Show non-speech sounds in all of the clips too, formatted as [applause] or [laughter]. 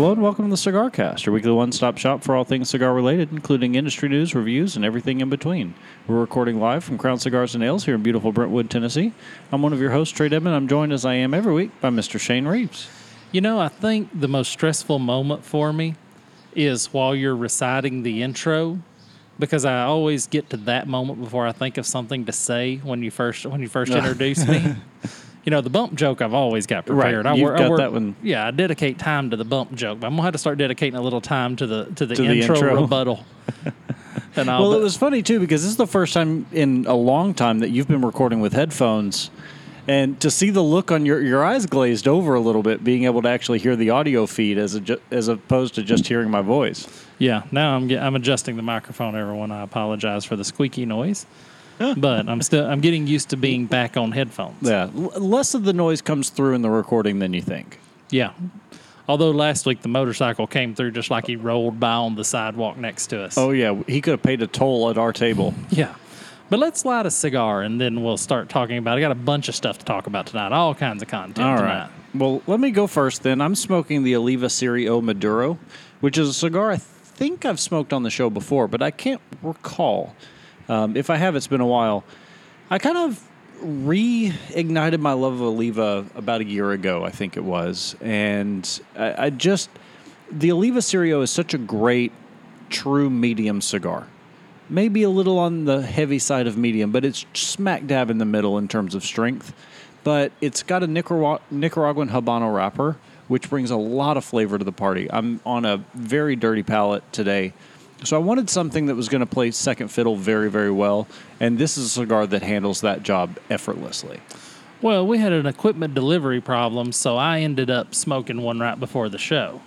Hello and welcome to the Cigar Cast, your weekly one-stop shop for all things cigar related, including industry news, reviews, and everything in between. We're recording live from Crown Cigars and Nails here in beautiful Brentwood, Tennessee. I'm one of your hosts, Trae Dedman. I'm joined as I am every week by Mr. Shane Reeves. You know, I think the most stressful moment for me is while you're reciting the intro because I always get to that moment before I think of something to say when you first when you first [laughs] introduce me. [laughs] You know, the bump joke I've always got prepared. I You've work, got I that one. Yeah, I dedicate time to the bump joke, but I'm gonna have to start dedicating a little time to the to the, To the intro, intro. rebuttal. [laughs] and Well, it was funny too because this is the first time in a long time that you've been recording with headphones, and to see the look on your your eyes glazed over a little bit, being able to actually hear the audio feed as a, as opposed to just hearing my voice. Yeah, now I'm I'm adjusting the microphone. Everyone, I apologize for the squeaky noise, but I'm still I'm getting used to being back on headphones. Yeah, l- less of the noise comes through in the recording than you think. Yeah. Although last week the motorcycle came through just like he rolled by on the sidewalk next to us. Oh yeah, he could have paid a toll at our table. yeah. But let's light a cigar and then we'll start talking about. I got a bunch of stuff to talk about tonight. All kinds of content All tonight. right. Well, let me go first then. I'm smoking the Oliva Serie O Maduro, which is a cigar I think I've smoked on the show before, but I can't recall. Um, if I have, it's been a while. I kind of reignited my love of Oliva about a year ago, I think it was. And I, I just, the Oliva Serie O is such a great, true medium cigar. Maybe a little on the heavy side of medium, but it's smack dab in the middle in terms of strength. But it's got a Nicarag- Nicaraguan Habano wrapper, which brings a lot of flavor to the party. I'm on a very dirty palate today. So I wanted something that was going to play second fiddle very, very well. And this is a cigar that handles that job effortlessly. Well, we had an equipment delivery problem, so I ended up smoking one right before the show.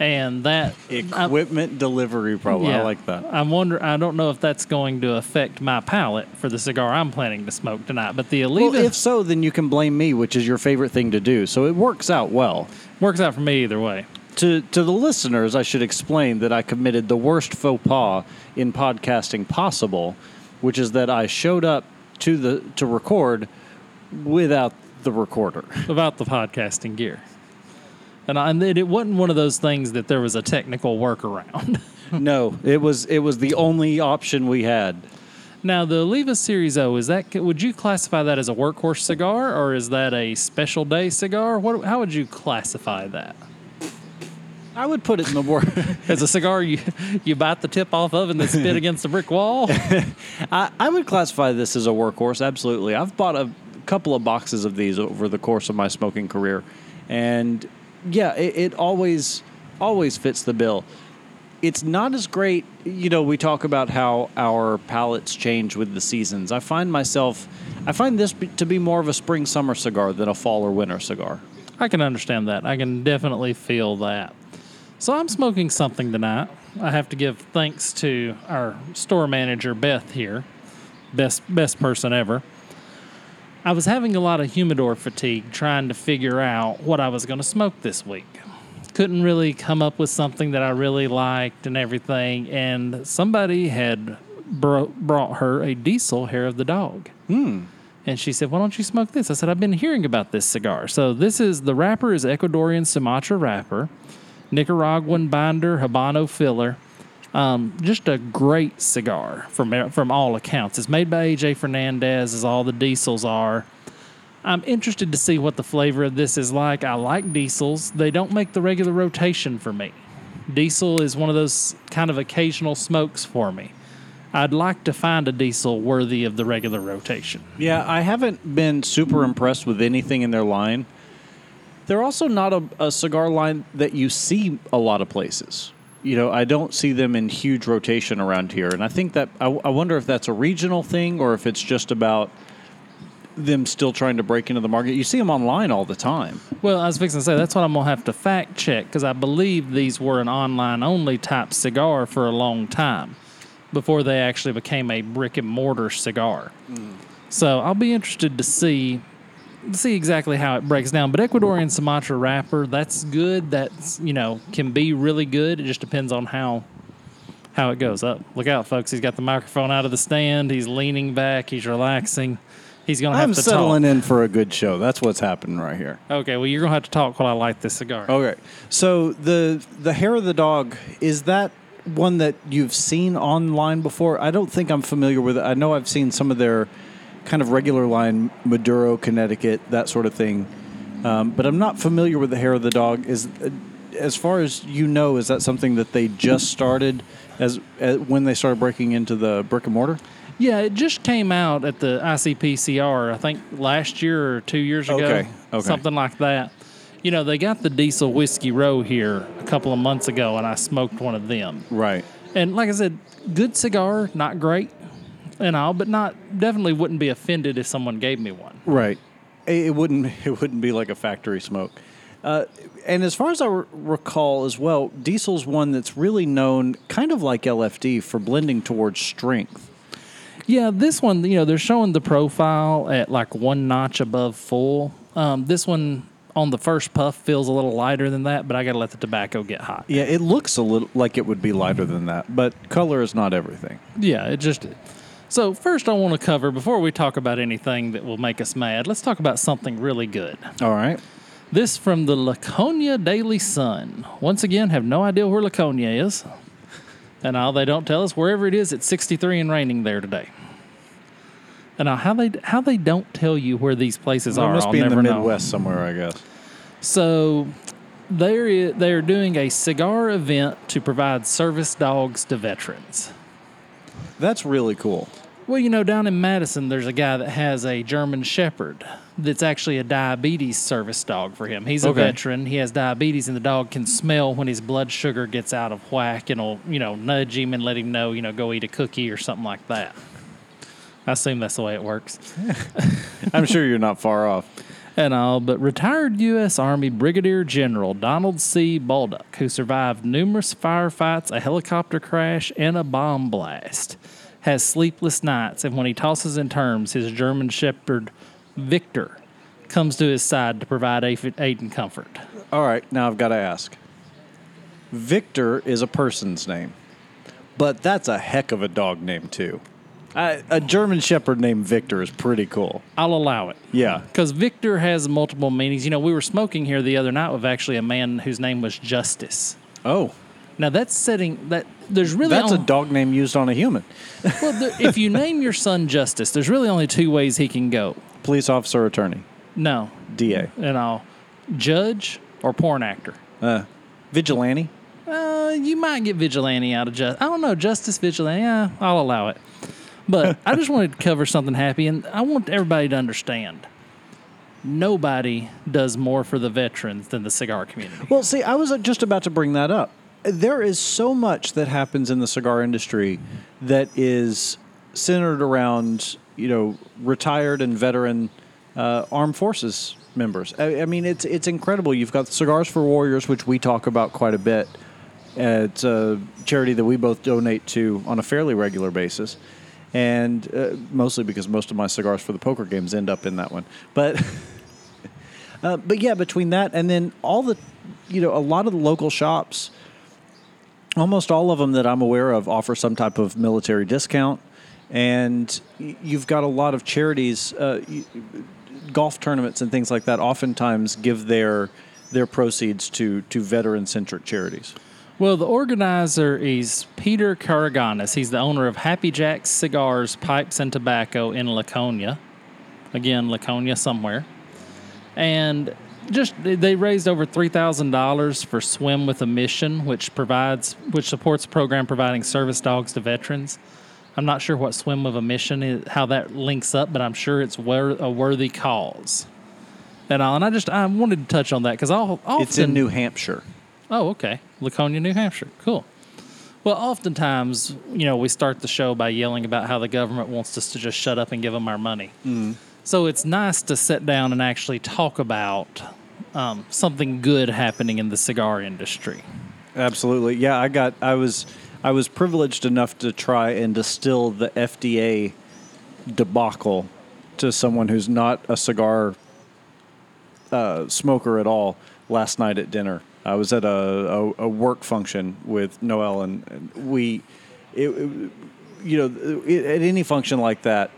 And that Equipment delivery problem. I like that. I'm wonder. I don't know if that's going to affect my palate for the cigar I'm planning to smoke tonight. But the Well, if so, then you can blame me, which is your favorite thing to do. So it works out well. works out for me either way. To, to the listeners, I should explain that I committed the worst faux pas in podcasting possible, which is that I showed up to the to record without the recorder. [laughs] about the podcasting gear. And, I, and it, it wasn't one of those things that there was a technical workaround. [laughs] no, it was it was the only option we had. now, the Oliva Series O is that? Would you classify that as a workhorse cigar, or is that a special day cigar? What? How would you classify that? I would put it in the word. [laughs] As a cigar you you bite the tip off of and then spit against the brick wall? [laughs] I, I would classify this as a workhorse. Absolutely, I've bought a couple of boxes of these over the course of my smoking career, and yeah, it, it always always fits the bill. It's not as great, you know. We talk about how our palates change with the seasons. I find myself, I find this be- to be more of a spring summer cigar than a fall or winter cigar. I can understand that. I can definitely feel that. So I'm smoking something tonight. I have to give thanks to our store manager Beth here, best best person ever. I was having a lot of humidor fatigue trying to figure out what I was going to smoke this week. Couldn't really come up with something that I really liked and everything, and somebody had bro- brought her a diesel hair of the dog. Hmm. And she said, Why don't you smoke this? I said, I've been hearing about this cigar. So this is the wrapper is Ecuadorian Sumatra wrapper, Nicaraguan binder, Habano filler. Um, just a great cigar from from all accounts. It's made by AJ Fernandez, as all the diesels are. I'm interested to see what the flavor of this is like. I like diesels. They don't make the regular rotation for me. Diesel is one of those kind of occasional smokes for me. I'd like to find a diesel worthy of the regular rotation. Yeah, I haven't been super impressed with anything in their line. They're also not a, a cigar line that you see a lot of places. You know, I don't see them in huge rotation around here. And I think that, I, I wonder if that's a regional thing or if it's just about them still trying to break into the market. You see them online all the time. Well, I was fixing to say that's what I'm gonna have to fact check because I believe these were an online only type cigar for a long time before they actually became a brick and mortar cigar. Mm. So I'll be interested to see see exactly how it breaks down. But Ecuadorian Sumatra wrapper, that's good. That's you know can be really good. It just depends on how how it goes up. Look out, folks! He's got the microphone out of the stand. He's leaning back. He's relaxing. He's to have I'm to settling talk. in for a good show. That's what's happening right here. Okay, well, you're to have to talk while I light this cigar. Okay. So the the hair of the dog is that one that you've seen online before? I don't think I'm familiar with it. I know I've seen some of their kind of regular line Maduro, Connecticut, that sort of thing. Um, but I'm not familiar with the hair of the dog. Is uh, as far as you know, is that something that they just started as, as when they started breaking into the brick and mortar? Yeah, it just came out at the IPCPR, I think last year or two years ago. Okay, okay. Something like that. You know, they got the Diesel Whiskey Row here a couple of months ago, and I smoked one of them. Right. And like I said, good cigar, not great and all, but not definitely wouldn't be offended if someone gave me one. Right. It wouldn't. [laughs] It wouldn't be like a factory smoke. Uh, and as far as I recall as well, Diesel's one that's really known, kind of like LFD, for blending towards strength. Yeah, this one, you know, they're showing the profile at like one notch above full. Um, this one on the first puff feels a little lighter than that, but I got to let the tobacco get hot. Yeah, it looks a little like it would be lighter than that, but color is not everything. Yeah, it just. So first, I want to cover before we talk about anything that will make us mad. Let's talk about something really good. All right. This from the Laconia Daily Sun. Once again, have no idea where Laconia is, and all they don't tell us wherever it is. It's 63 and raining there today. And how they how they don't tell you where these places It are, must I'll be in the never know. Midwest somewhere, I guess. So they're they're doing a cigar event to provide service dogs to veterans. That's really cool. Well, you know, down in Madison, there's a guy that has a German Shepherd that's actually a diabetes service dog for him. He's a Okay. veteran. He has diabetes, and the dog can smell when his blood sugar gets out of whack and will, you know, nudge him and let him know, you know, go eat a cookie or something like that. I assume that's the way it works. [laughs] I'm sure you're not far off. And all, but retired U.S. Army Brigadier General Donald C. Baldock, who survived numerous firefights, a helicopter crash, and a bomb blast, has sleepless nights. And when he tosses and turns, his German Shepherd Victor comes to his side to provide aid and comfort. All right, now I've got to ask. Victor is a person's name, but that's a heck of a dog name too. I, a German Shepherd named Victor is pretty cool. I'll allow it. Yeah. Because Victor has multiple meanings. You know, we were smoking here the other night with actually a man whose name was Justice. Oh, Now that's setting that there's really that's a dog name used on a human. [laughs] Well, the, if you name your son Justice, there's really only two ways he can go. Police officer, attorney, No, DA, and I'll judge or porn actor. uh, vigilante. Uh, you might get vigilante out of just. I don't know, justice vigilante. Yeah, I'll allow it. But I just wanted to cover something happy, and I want everybody to understand. Nobody does more for the veterans than the cigar community. Well, see, I was just about to bring that up. There is so much that happens in the cigar industry that is centered around, you know, retired and veteran uh, armed forces members. I, I mean, it's it's incredible. You've got Cigars for Warriors, which we talk about quite a bit. It's a charity that we both donate to on a fairly regular basis, and uh, mostly because most of my cigars for the poker games end up in that one. But [laughs] uh, but yeah, between that and then all the, you know, a lot of the local shops, almost all of them that I'm aware of offer some type of military discount, and you've got a lot of charities, uh, golf tournaments and things like that. Oftentimes give their their proceeds to to veteran centric charities. Well, the organizer is Peter Karaganis. He's the owner of Happy Jack's Cigars, Pipes, and Tobacco in Laconia. Again, Laconia somewhere. And just they raised over three thousand dollars for Swim with a Mission, which provides which supports a program providing service dogs to veterans. I'm not sure what Swim with a Mission is, how that links up, but I'm sure it's wor- a worthy cause. And, all, and I just I wanted to touch on that because I'll often It's in New Hampshire. Oh, okay. Laconia, New Hampshire. Cool. Well, oftentimes, you know, we start the show by yelling about how the government wants us to just shut up and give them our money. So it's nice to sit down and actually talk about um, something good happening in the cigar industry. Absolutely. Yeah, I got I was I was privileged enough to try and distill the FDA debacle to someone who's not a cigar uh, smoker at all last night at dinner. I was at a, a, a work function with Noel, and, and we, it, it- you know, it, at any function like that,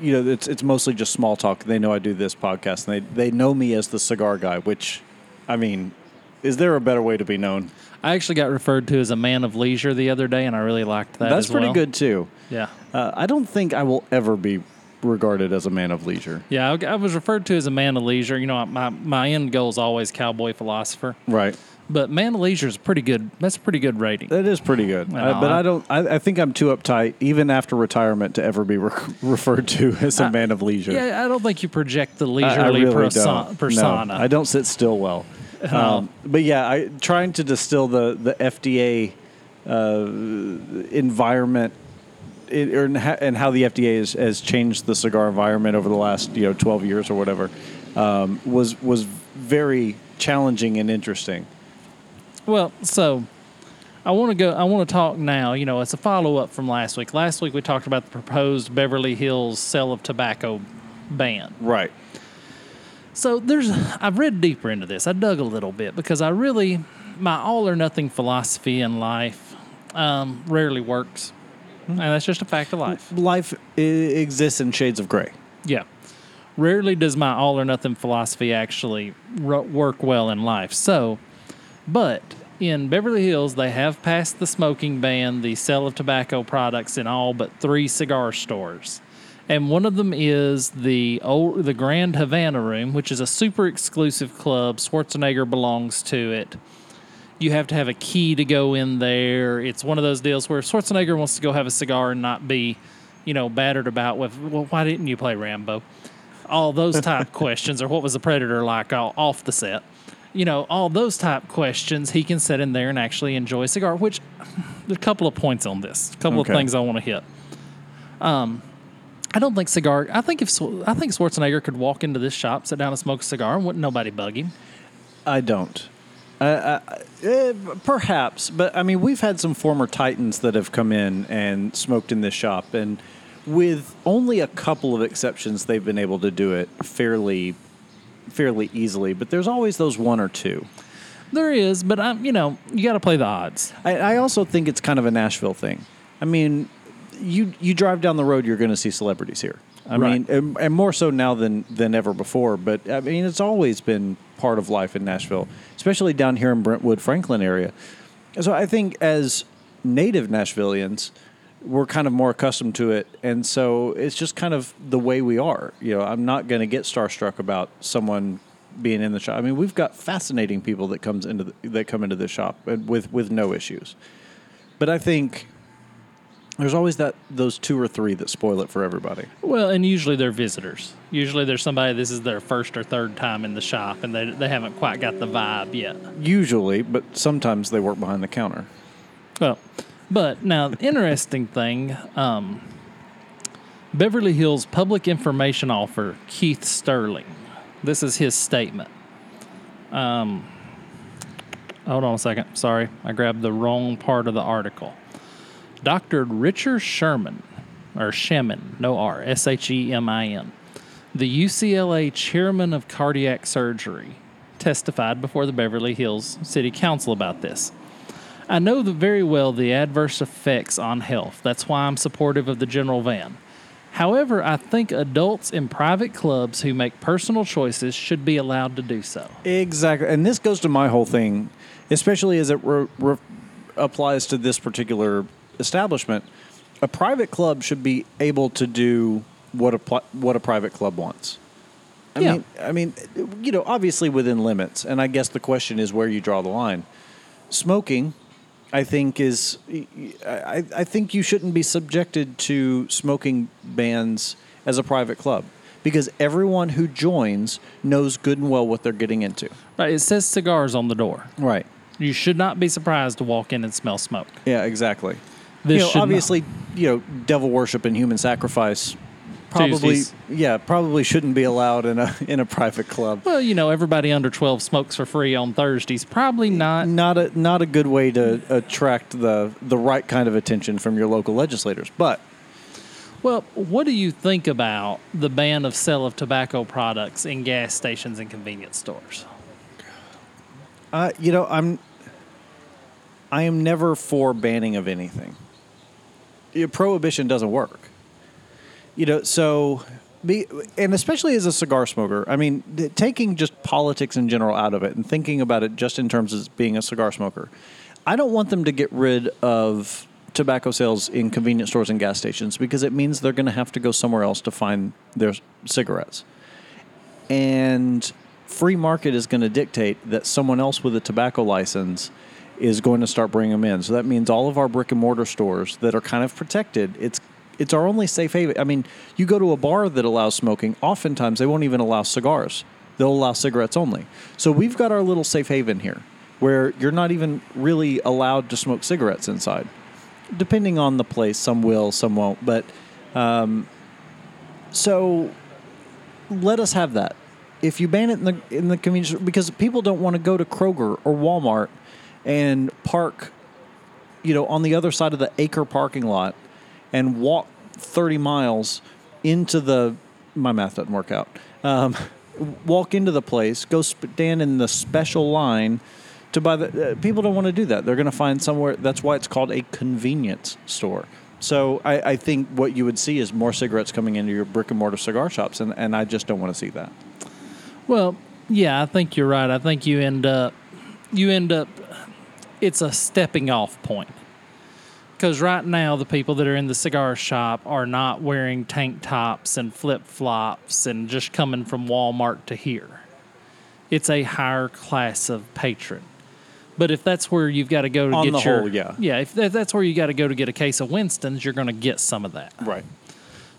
you know, it's it's mostly just small talk. They know I do this podcast, and they they know me as the cigar guy. Which, I mean, is there a better way to be known? I actually got referred to as a man of leisure the other day, and I really liked that. That's pretty well. good too. Yeah. Uh, I don't think I will ever be regarded as a man of leisure. Yeah, I, I was referred to as a man of leisure. You know, my, my end goal is always cowboy philosopher, Right. but man of leisure is pretty good. That's a pretty good rating. That is pretty good. Uh, but I- I don't. I, I think I'm too uptight, even after retirement, to ever be re- [laughs] referred to as a man of leisure. Yeah, I don't think you project the I- leisurely I really perso- persona. No, I don't sit still well. Um, but yeah, I trying to distill the the FDA uh, environment. It, or, and how the FDA has, has changed the cigar environment over the last you know 12 years or whatever um, was was very challenging and interesting. Well, so I want to go. I want to talk now. You know, it's a follow up from last week. Last week we talked about the proposed Beverly Hills sale of tobacco ban. Right. So there's. I've read deeper into this. I dug a little bit because I really my all or nothing philosophy in life um, rarely works, Mm-hmm. and that's just a fact of life. Life I- exists in shades of gray. Yeah. Rarely does my all or nothing philosophy actually ro- work well in life. So, but in Beverly Hills, they have passed the smoking ban, the sale of tobacco products in all but three cigar stores. And one of them is the old, the Grand Havana Room, which is a super exclusive club. Schwarzenegger belongs to it. You have to have a key to go in there. It's one of those deals where if Schwarzenegger wants to go have a cigar and not be, you know, battered about with, well, why didn't you play Rambo? All those type [laughs] questions, or what was the Predator like all, off the set? You know, all those type questions, he can sit in there and actually enjoy a cigar, which there's a couple of points on this, a couple Okay. of things I want to hit. Um, I don't think cigar. I think if I think Schwarzenegger could walk into this shop, sit down and smoke a cigar, and wouldn't nobody bug him. I don't. Uh, uh, eh, perhaps, but I mean, we've had some former Titans that have come in and smoked in this shop, and with only a couple of exceptions, they've been able to do it fairly, fairly easily. But there's always those one or two. There is, but I'm, you know, you got to play the odds. I, I also think it's kind of a Nashville thing. I mean, you you drive down the road, you're going to see celebrities here. I Right. mean, and, and more so now than than ever before. But I mean, it's always been part of life in Nashville, especially down here in Brentwood, Franklin area. So I think as native Nashvillians, we're kind of more accustomed to it, and so it's just kind of the way we are. You know, I'm not going to get starstruck about someone being in the shop. I mean, we've got fascinating people that comes into the, that come into this shop with with no issues. But I think there's always that those two or three that spoil it for everybody. Well, and usually they're visitors. Usually there's somebody this is their first or third time in the shop, and they they haven't quite got the vibe yet. Usually, but sometimes they work behind the counter. Well, but now the interesting thing, um, Beverly Hills Public Information Officer Keith Sterling. This is his statement. Um, hold on a second. Sorry, I grabbed the wrong part of the article. Dr. Richard Sherman, or Shemin, no R, S H E M I N, the UCLA chairman of cardiac surgery, testified before the Beverly Hills City Council about this. I know very well the adverse effects on health. That's why I'm supportive of the general van. However, I think adults in private clubs who make personal choices should be allowed to do so. Exactly, and this goes to my whole thing, especially as it re- re- applies to this particular establishment. A private club should be able to do what a pl- what a private club wants. I Yeah. mean, I mean, you know, obviously within limits, and I guess the question is where you draw the line. Smoking, I think is, I, I think you shouldn't be subjected to smoking bans as a private club because everyone who joins knows good and well what they're getting into. Right, it says cigars on the door. Right. You should not be surprised to walk in and smell smoke. Yeah, exactly. This you know, should not- obviously, you know, devil worship and human sacrifice probably Tuesdays. yeah, probably shouldn't be allowed in a [laughs] in a private club. Well, you know, everybody under 12 smokes for free on Thursdays. Probably not. Not a not a good way to attract the the right kind of attention from your local legislators. But Well, what do you think about the ban of sale of tobacco products in gas stations and convenience stores? uh, you know, I'm I am never for banning of anything. Prohibition doesn't work. you know, so be, and especially as a cigar smoker, I mean, th- taking just politics in general out of it and thinking about it just in terms of being a cigar smoker, I don't want them to get rid of tobacco sales in convenience stores and gas stations because it means they're going to have to go somewhere else to find their cigarettes. And free market is going to dictate that someone else with a tobacco license is going to start bringing them in. So that means all of our brick and mortar stores that are kind of protected, it's it's our only safe haven. I mean, you go to a bar that allows smoking, oftentimes they won't even allow cigars. They'll allow cigarettes only. So we've got our little safe haven here where you're not even really allowed to smoke cigarettes inside. Depending on the place, some will, some won't. But um, so let us have that. If you ban it in the in the convenience because people don't want to go to Kroger or Walmart and park, you know, on the other side of the acre parking lot and walk 30 miles into the my math doesn't work out. Um, walk into the place, go stand in the special line to buy the. Uh, people don't want to do that. They're going to find somewhere. That's why it's called a convenience store. So I, I think what you would see is more cigarettes coming into your brick and mortar cigar shops, and, and I just don't want to see that. Well, yeah, I think you're right. I think you end up, you end up, it's a stepping off point. Because right now, the people that are in the cigar shop are not wearing tank tops and flip flops and just coming from Walmart to here. It's a higher class of patron. But if that's where you've got to go to On get the your whole, yeah. yeah, if that's where you got to go to get a case of Winston's, you're going to get some of that. Right.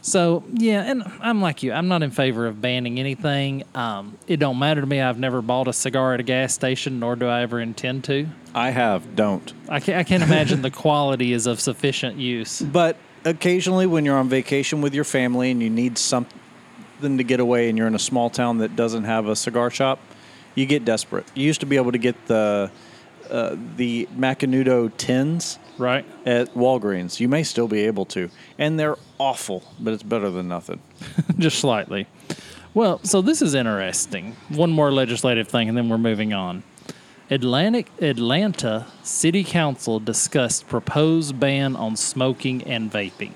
So yeah, and I'm like you. I'm not in favor of banning anything. Um, it don't matter to me. I've never bought a cigar at a gas station, nor do I ever intend to. I have. Don't. I can't, I can't imagine the quality is of sufficient use. But occasionally, when you're on vacation with your family and you need something to get away, and you're in a small town that doesn't have a cigar shop, you get desperate. You used to be able to get the uh, the Macanudo tins Right? at Walgreens. You may still be able to, and they're awful, but it's better than nothing. [laughs] Just slightly. Well, so this is interesting. One more legislative thing, and then we're moving on. Atlantic Atlanta City Council discussed proposed ban on smoking and vaping.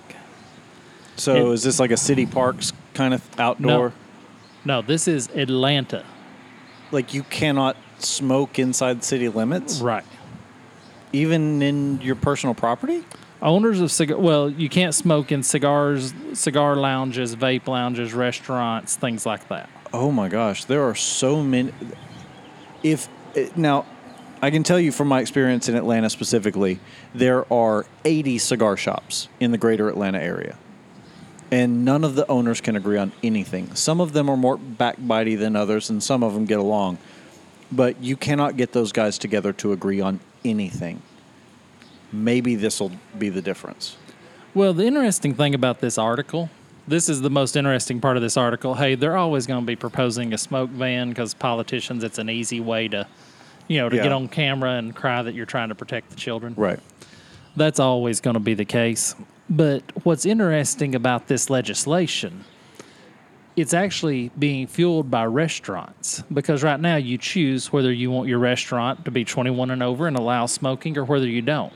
So It- is this like a city parks kind of outdoor? No, this is Atlanta. Like you cannot smoke inside city limits, Right. Even in your personal property. Owners of cigar, well, you can't smoke in cigars, cigar lounges, vape lounges, restaurants, things like that. Oh my gosh, there are so many. If eh, now, I can tell you from my experience in Atlanta specifically, there are 80 cigar shops in the greater Atlanta area. And none of the owners can agree on anything. Some of them are more backbitey than others, and some of them get along. But you cannot get those guys together to agree on anything. Maybe this will be the difference. Well, the interesting thing about this article, this is the most interesting part of this article. Hey, they're always going to be proposing a smoke ban because politicians, it's an easy way to, you know, to Yeah. get on camera and cry that you're trying to protect the children. Right. That's always going to be the case. But what's interesting about this legislation, it's actually being fueled by restaurants because right now you choose whether you want your restaurant to be 21 and over and allow smoking or whether you don't.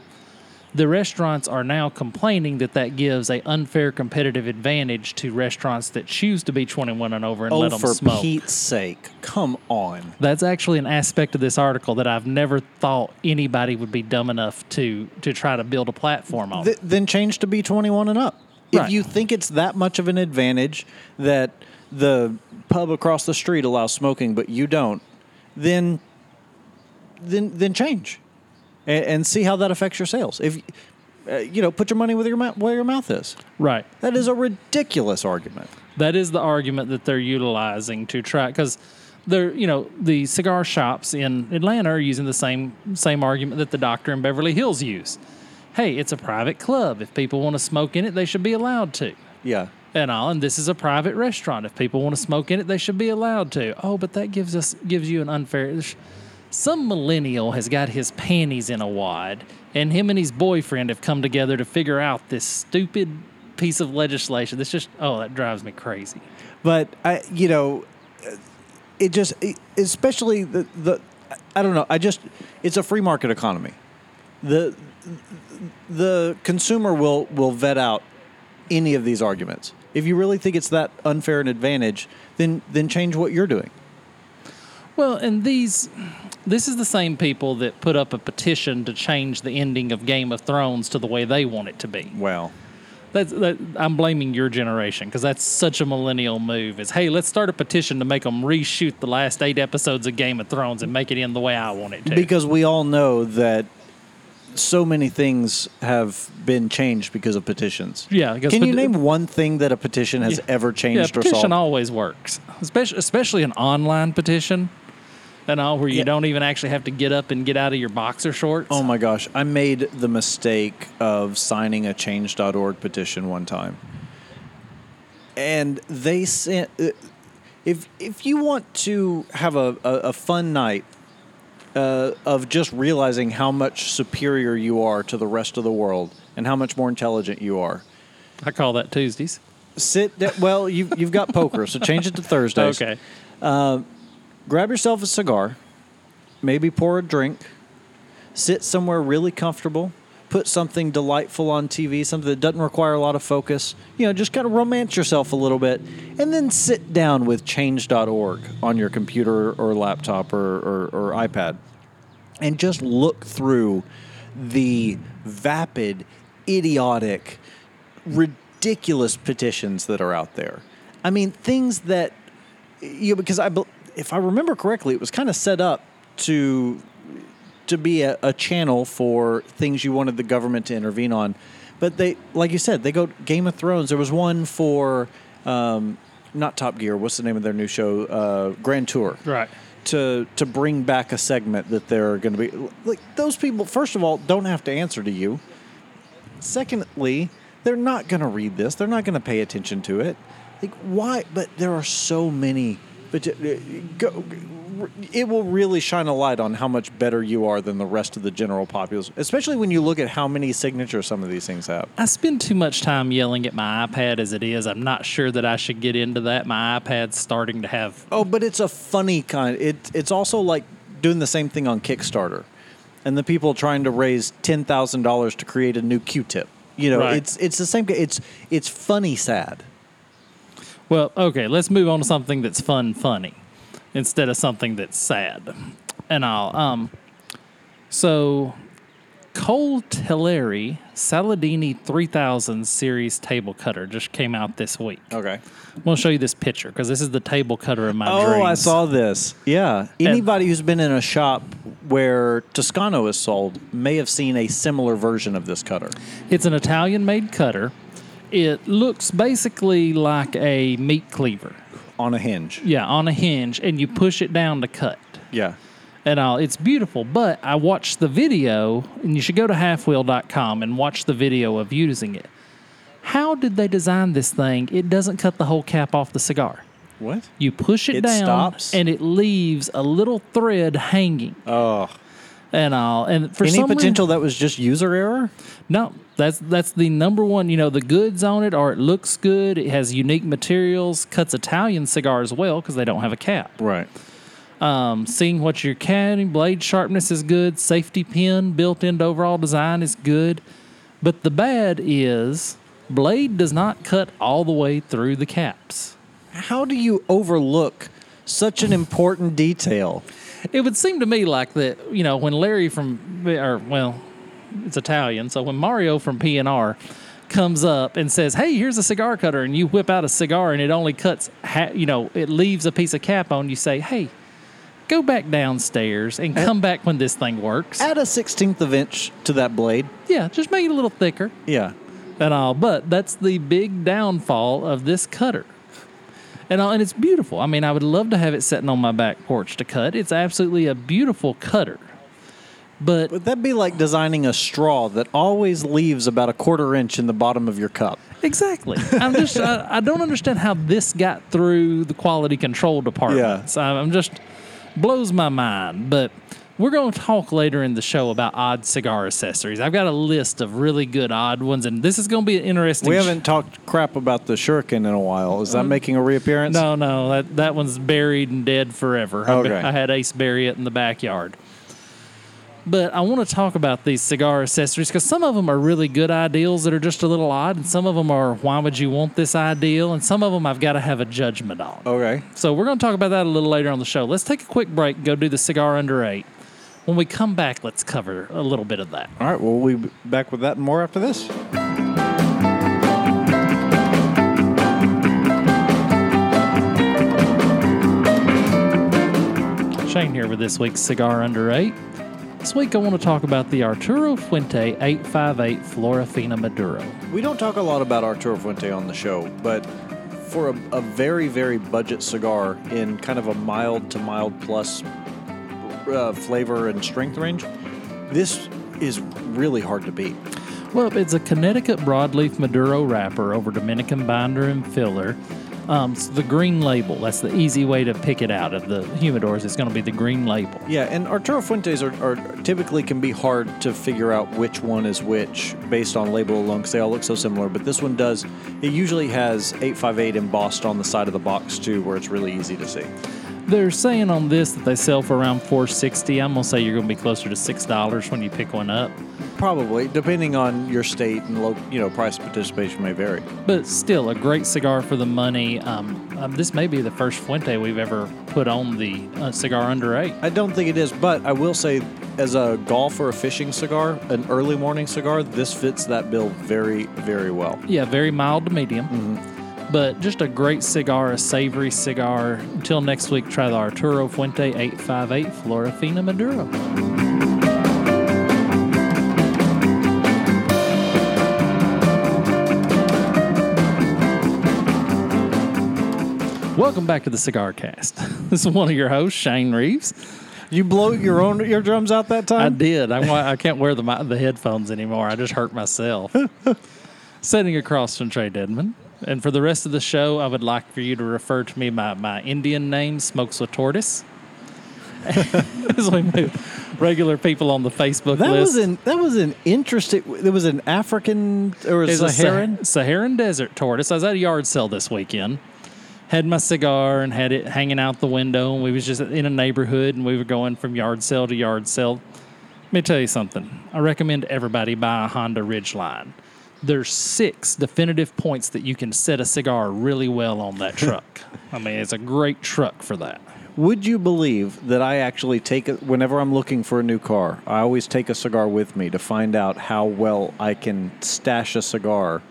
The restaurants are now complaining that that gives a unfair competitive advantage to restaurants that choose to be 21 and over and Oh, let them for smoke. Pete's sake. Come on. That's actually an aspect of this article that I've never thought anybody would be dumb enough to to try to build a platform on. Th- then change to be 21 and up. If Right. you think it's that much of an advantage that the pub across the street allows smoking, but you don't, then then then change, and, and see how that affects your sales. If uh, you know, put your money where your mouth where your mouth is. right. That is a ridiculous argument. That is the argument that they're utilizing to try because they're you know the cigar shops in Atlanta are using the same same argument that the doctor in Beverly Hills use. Hey, it's a private club. If people want to smoke in it, they should be allowed to. Yeah. And all, and this is a private restaurant. If people want to smoke in it, they should be allowed to. Oh, but that gives us gives you an unfair. Some millennial has got his panties in a wad, and him and his boyfriend have come together to figure out this stupid piece of legislation. That's just oh, that drives me crazy. but I, you know, it just, especially the the, I don't know. I just, it's a free market economy. the The consumer will will vet out any of these arguments. If you really think it's that unfair an advantage, then then change what you're doing. Well, and these, this is the same people that put up a petition to change the ending of Game of Thrones to the way they want it to be. Well, That's, that, I'm blaming your generation because that's such a millennial move. Is hey, let's start a petition to make them reshoot the last eight episodes of Game of Thrones and make it end the way I want it to. because we all know that so many things have been changed because of petitions. Yeah, because Can you name one thing that a petition has Yeah. ever yeah, changed or petition always works, especially especially an online petition, and all where you Yeah. don't even actually have to get up and get out of your boxer shorts. Oh my gosh, I made the mistake of signing a change.org petition one time. And they sent uh, if if you want to have a, a, a fun night uh, of just realizing how much superior you are to the rest of the world and how much more intelligent you are. I call that Tuesdays. Sit well, you you've got poker, so change it to Thursdays. [laughs] Okay. grab yourself a cigar, maybe pour a drink, sit somewhere really comfortable, put something delightful on TV, something that doesn't require a lot of focus. You know, just kind of romance yourself a little bit, and then sit down with change.org on your computer or laptop or, or, or iPad and just look through the vapid, idiotic, ridiculous petitions that are out there. I mean, things that you know, because I, if I remember correctly, it was kind of set up to to be a, a channel for things you wanted the government to intervene on. But they, like you said, they go Game of Thrones. There was one for um, not Top Gear. What's the name of their new show? Uh, Grand Tour Right. To to bring back a segment that they're going to be like those people first of all don't have to answer to you. Secondly they're not going to read this. They're not going to pay attention to it. Like why but there are so many but uh, go, it will really shine a light on how much better you are than the rest of the general populace especially when you look at how many signatures some of these things have I spend too much time yelling at my iPad as it is. I'm not sure that I should get into that. My iPad's starting to have. Oh, but it's a funny kind. It it's also like doing the same thing on Kickstarter, and the people trying to raise ten thousand dollars to create a new Q-tip. You know, Right. it's it's the same. It's it's funny sad. Well, okay, let's move on to something that's fun, funny, instead of something that's sad. And I'll um. So, Coltellerie Saladini 3000 series table cutter just came out this week. Okay. I'm gonna show you this picture because this is the table cutter of my Oh, dreams. I saw this. Yeah. Anybody who's been in a shop where Toscano is sold may have seen a similar version of this cutter. It's an Italian made cutter. It looks basically like a meat cleaver. On a hinge. Yeah, on a hinge, and you push it down to cut. Yeah. And all. It's beautiful, but I watched the video, and you should go to halfwheel.com and watch the video of using it. How did they design this thing? It doesn't cut the whole cap off the cigar. What? You push it, It down, stops? and it leaves a little thread hanging. Oh. And all. And for Any some reason- potential that was just user error? No, that's that's the number one. You know, the goods on it are it looks good. It has unique materials. Cuts Italian cigars well because they don't have a cap. Right. Um, seeing what you're carrying, blade sharpness is good. Safety pin built into overall design is good. But the bad is blade does not cut all the way through the caps. How do you overlook such an important detail? It would seem to me like that, you know, when Larry from, or well, it's Italian, so when Mario from PNR comes up and says, "Hey, here's a cigar cutter," and you whip out a cigar and it only cuts, ha- you know, it leaves a piece of cap on, you say, "Hey, go back downstairs and come back when this thing works." Add a sixteenth of inch to that blade. Yeah, just make it a little thicker Yeah. and all. But that's the big downfall of this cutter. And, all, and it's beautiful. I mean, I would love to have it sitting on my back porch to cut. It's absolutely a beautiful cutter. But Would that be like designing a straw that always leaves about a quarter inch in the bottom of your cup? exactly, I'm just I, I don't understand how this got through the quality control department. So I'm just blows my mind. But we're going to talk later in the show about odd cigar accessories. I've got a list of really good odd ones, and this is going to be an interesting. We haven't talked crap about the shuriken in a while. Is that uh, making a reappearance? No, no, that that one's buried and dead forever. I- Okay. I had Ace bury it in the backyard. But I want to talk about these cigar accessories because some of them are really good ideals that are just a little odd, and some of them are why would you want this ideal, and some of them I've got to have a judgment on. Okay. So we're going to talk about that a little later on the show. Let's take a quick break, go do the cigar under eight. When we come back, let's cover a little bit of that. All right. Well, we'll be back with that and more after this. Shane here with this week's Cigar Under 8. This week I want to talk about the Arturo Fuente 858 Flor Fina Maduro. We don't talk a lot about Arturo Fuente on the show, but for a, a very, very budget cigar in kind of a mild to mild plus uh, flavor and strength range, this is really hard to beat. Well, it's a Connecticut broadleaf Maduro wrapper over Dominican binder and filler. Um, it's the green label. That's the easy way to pick it out of the humidors. It's going to be the green label. Yeah, and Arturo Fuentes are, are typically can be hard to figure out which one is which based on label alone because they all look so similar. But this one does. It usually has 858 embossed on the side of the box too, where it's really easy to see. They're saying on this that they sell for around 460. I'm gonna say you're gonna be closer to six dollars when you pick one up. Probably, depending on your state and low, you know, price participation may vary. But still, a great cigar for the money. Um, um, this may be the first Fuente we've ever put on the uh, cigar under eight. I don't think it is, but I will say, as a golf or a fishing cigar, an early morning cigar, this fits that bill very, very well. Yeah, very mild to medium. But just a great cigar, a savory cigar. Until next week, try the Arturo Fuente 858 Flor Fina Maduro. Welcome back to the Cigar Cast. [laughs] This is one of your hosts, Shane Reeves. You blow your own eardrums out that I time? did. I, wa- I can't wear the the headphones anymore. I just hurt myself. [laughs] Sitting across from Trae Dedman. And for the rest of the show, I would like for you to refer to me by my Indian name, Smokes with Tortoise. As we move regular people on the Facebook that list. was an that was an interesting. There was an African or a a Saharan. Sah- Saharan desert tortoise. I was at a yard sale this weekend. Had my cigar and had it hanging out the window, and we was just in a neighborhood, and we were going from yard sale to yard sale. Let me tell you something. I recommend everybody buy a Honda Ridgeline. There's six definitive points that you can set a cigar really well on that [laughs] truck. I mean, it's a great truck for that. Would you believe that I actually take it whenever I'm looking for a new car? I always take a cigar with me to find out how well I can stash a cigar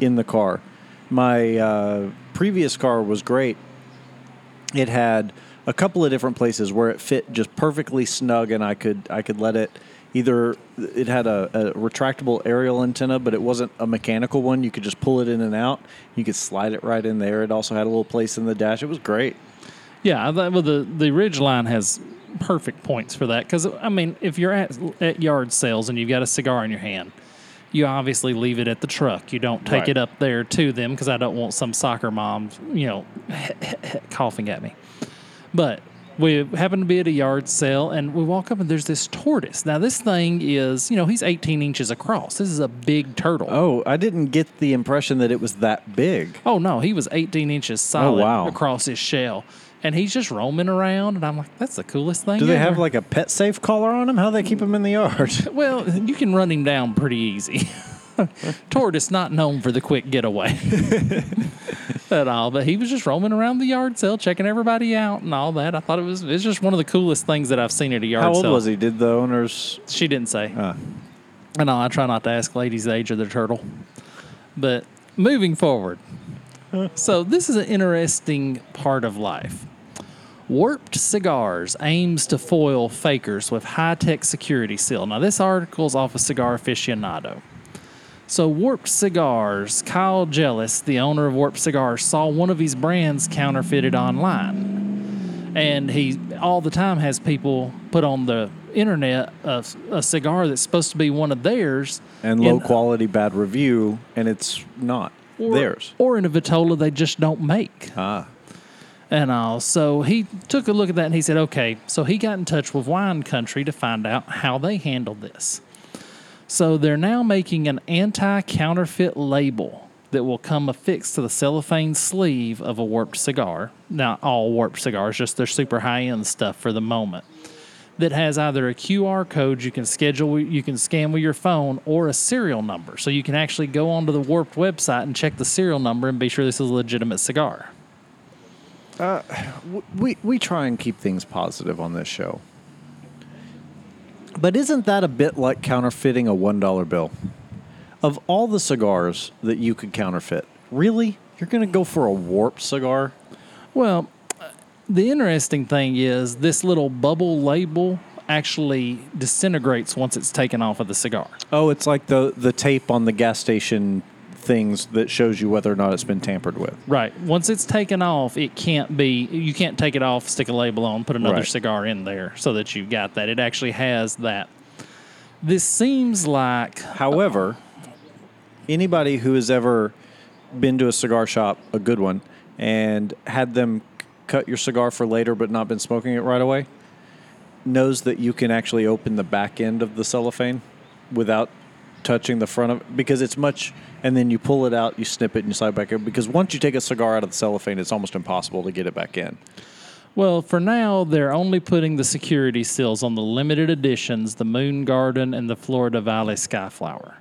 in the car. My uh, previous car was great. It had a couple of different places where it fit just perfectly snug, and I could I could let it either. It had a, a retractable aerial antenna, but it wasn't a mechanical one. You could just pull it in and out. You could slide it right in there. It also had a little place in the dash. It was great. Yeah, well, the the Ridge line has perfect points for that because I mean, if you're at at yard sales and you've got a cigar in your hand, you obviously leave it at the truck. You don't take Right. it up there to them because I don't want some soccer mom, you know, [laughs] coughing at me. But we happen to be at a yard sale and we walk up and there's this tortoise. Now this thing is, you know, he's 18 inches across. This is a big turtle. Oh, I didn't get the impression that it was that big. Oh no, he was 18 inches oh, solid wow. across his shell, and he's just roaming around. And I'm like, that's the coolest thing. Do they have like a pet safe collar on him? How do they keep him in the yard? [laughs] Well, you can run him down pretty easy. [laughs] Tortoise not known for the quick getaway [laughs] at all, but he was just roaming around the yard sale, checking everybody out and all that. I thought it was it's just one of the coolest things that I've seen at a yard How old sale. was he? Did the owners? She didn't say. Uh, I know I try not to ask ladies the age of their turtle. But moving forward. [laughs] so this is an interesting part of life. Warped Cigars aims to foil fakers with high-tech security seal. Now this article's off of Cigar Aficionado. So Warped Cigars, Kyle Gellis, the owner of Warped Cigars, saw one of his brands counterfeited online. And he all the time has people put on the internet a, a cigar that's supposed to be one of theirs. And low quality, bad review, and it's not or, theirs. or in a vitola they just don't make. Ah, and all so he took a look at that and he said okay. So he got in touch with wine country to find out how they handled this so they're now making an anti-counterfeit label that will come affixed to the cellophane sleeve of a warped cigar not all warped cigars just their super high-end stuff for the moment that has either a QR code you can schedule, you can scan with your phone, or a serial number. So you can actually go onto the Warped website and check the serial number and be sure this is a legitimate cigar. Uh, we we try and keep things positive on this show. But isn't that a bit like counterfeiting a one dollar bill? Of all the cigars that you could counterfeit, really, you're going to go for a warped cigar? Well, uh, the interesting thing is this little bubble label actually disintegrates once it's taken off of the cigar. Oh, it's like the the tape on the gas station things that shows you whether or not it's been tampered with. Right. Once it's taken off, it can't be. You can't take it off, stick a label on, put another Right. cigar in there, so that you've got that. It actually has that. This seems like However, anybody who has ever been to a cigar shop, a good one, and had them cut your cigar for later but not been smoking it right away, knows that you can actually open the back end of the cellophane without touching the front of because it's much and then you pull it out, you snip it and you slide it back in because once you take a cigar out of the cellophane, it's almost impossible to get it back in. Well, for now, they're only putting the security seals on the limited editions, the Moon Garden and the Florida Valley Skyflower,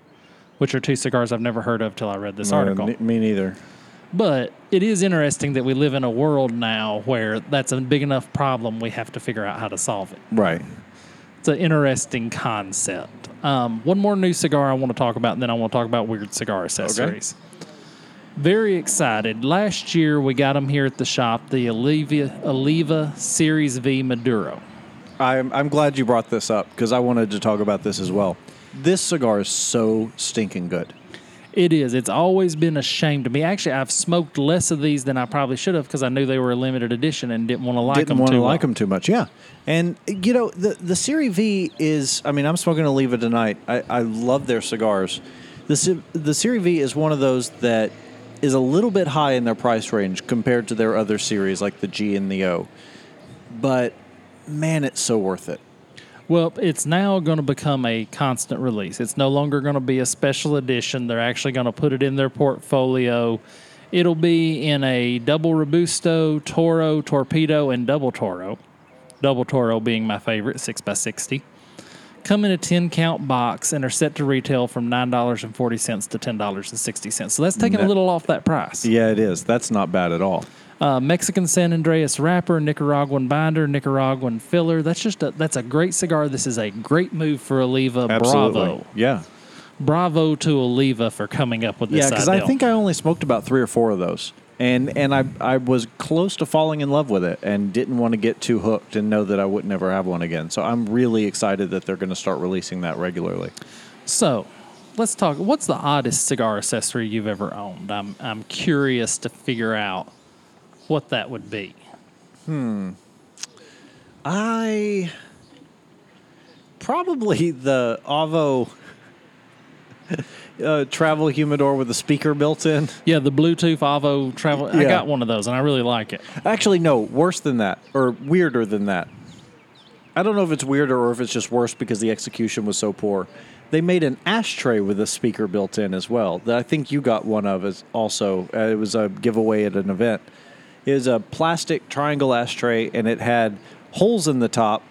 which are two cigars I've never heard of till I read this article. Uh, me neither. But it is interesting that we live in a world now where that's a big enough problem we have to figure out how to solve it. Right. It's an interesting concept. Um, one more new cigar I want to talk about, and then I want to talk about weird cigar accessories. Very excited. Last year we got them here at the shop, the Oliva, Oliva Series V Maduro. I'm, I'm glad you brought this up because I wanted to talk about this as well. This cigar is so stinking good. It is. It's always been a shame to me. Actually, I've smoked less of these than I probably should have because I knew they were a limited edition and didn't want to like them too much. Didn't them want too to well. like them too much, yeah. And you know the the Series V is. I mean, I'm smoking Oliva tonight. I, I love their cigars. The the Series V is one of those that is a little bit high in their price range compared to their other series like the G and the O. But man, it's so worth it. Well, it's now going to become a constant release. It's no longer going to be a special edition. They're actually going to put it in their portfolio. It'll be in a double Robusto, Toro, Torpedo, and double Toro. Double Toro being my favorite, 6x60. Come in a 10 count box and are set to retail from $9.40 to $10.60. So that's taking a little off that price. Yeah, it is. That's not bad at all. Uh, Mexican San Andreas wrapper, Nicaraguan binder, Nicaraguan filler. That's just a that's a great cigar. This is a great move for Oliva. Absolutely. Bravo, Yeah. bravo to Oliva for coming up with this. Yeah, because I think I only smoked about three or four of those, and and I I was close to falling in love with it, and didn't want to get too hooked and know that I would never have one again. So I'm really excited that they're going to start releasing that regularly. so. Let's talk. What's the oddest cigar accessory you've ever owned? I'm I'm curious to figure out what that would be. Hmm. I probably the Avo [laughs] uh, travel humidor with a speaker built in. Yeah, the Bluetooth Avo travel. I got one of those, and I really like it. Actually, no, worse than that, or weirder than that. I don't know if it's weirder or if it's just worse because the execution was so poor. They made an ashtray with a speaker built in as well. That I think you got one of as also. Uh, it was a giveaway at an event. Was a plastic triangle ashtray, and it had holes in the top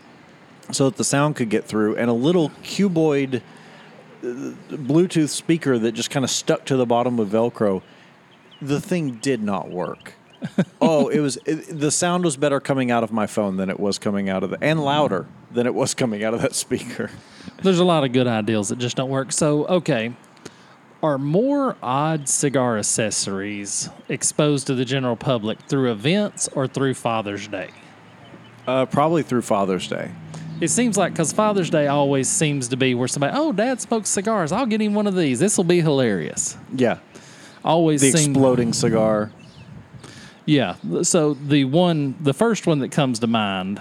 so that the sound could get through, and a little cuboid uh, Bluetooth speaker that just kind of stuck to the bottom with Velcro. The thing did not work. [laughs] oh, it was it, the sound was better coming out of my phone than it was coming out of the and louder than it was coming out of that [laughs] speaker. There's a lot of good ideals that just don't work. So, okay, are more odd cigar accessories exposed to the general public through events or through Father's Day? Uh, probably through Father's Day. It seems like because Father's Day always seems to be where somebody, oh, Dad smokes cigars. I'll get him one of these. This will be hilarious. Yeah, Always the seem- exploding cigar. Yeah. So the one, the first one that comes to mind,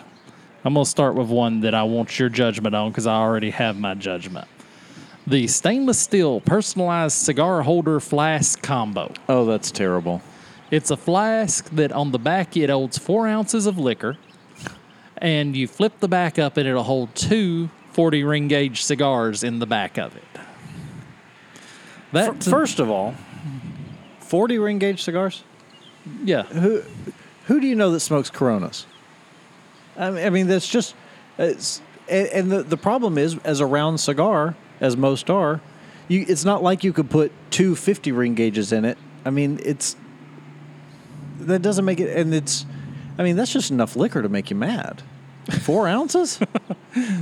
I'm going to start with one that I want your judgment on because I already have my judgment. The stainless steel personalized cigar holder flask combo. Oh, that's terrible. It's a flask that on the back it holds four ounces of liquor, and you flip the back up and it'll hold two 40 ring gauge cigars in the back of it. That First of all, forty ring gauge cigars. yeah, Who who do you know that smokes Coronas? I mean, I mean that's just and the the problem is, as a round cigar, as most are, you it's not like you could put two 50 ring gauges in it. I mean, it's that doesn't make it, and it's, I mean, that's just enough liquor to make you mad. Four [laughs] ounces?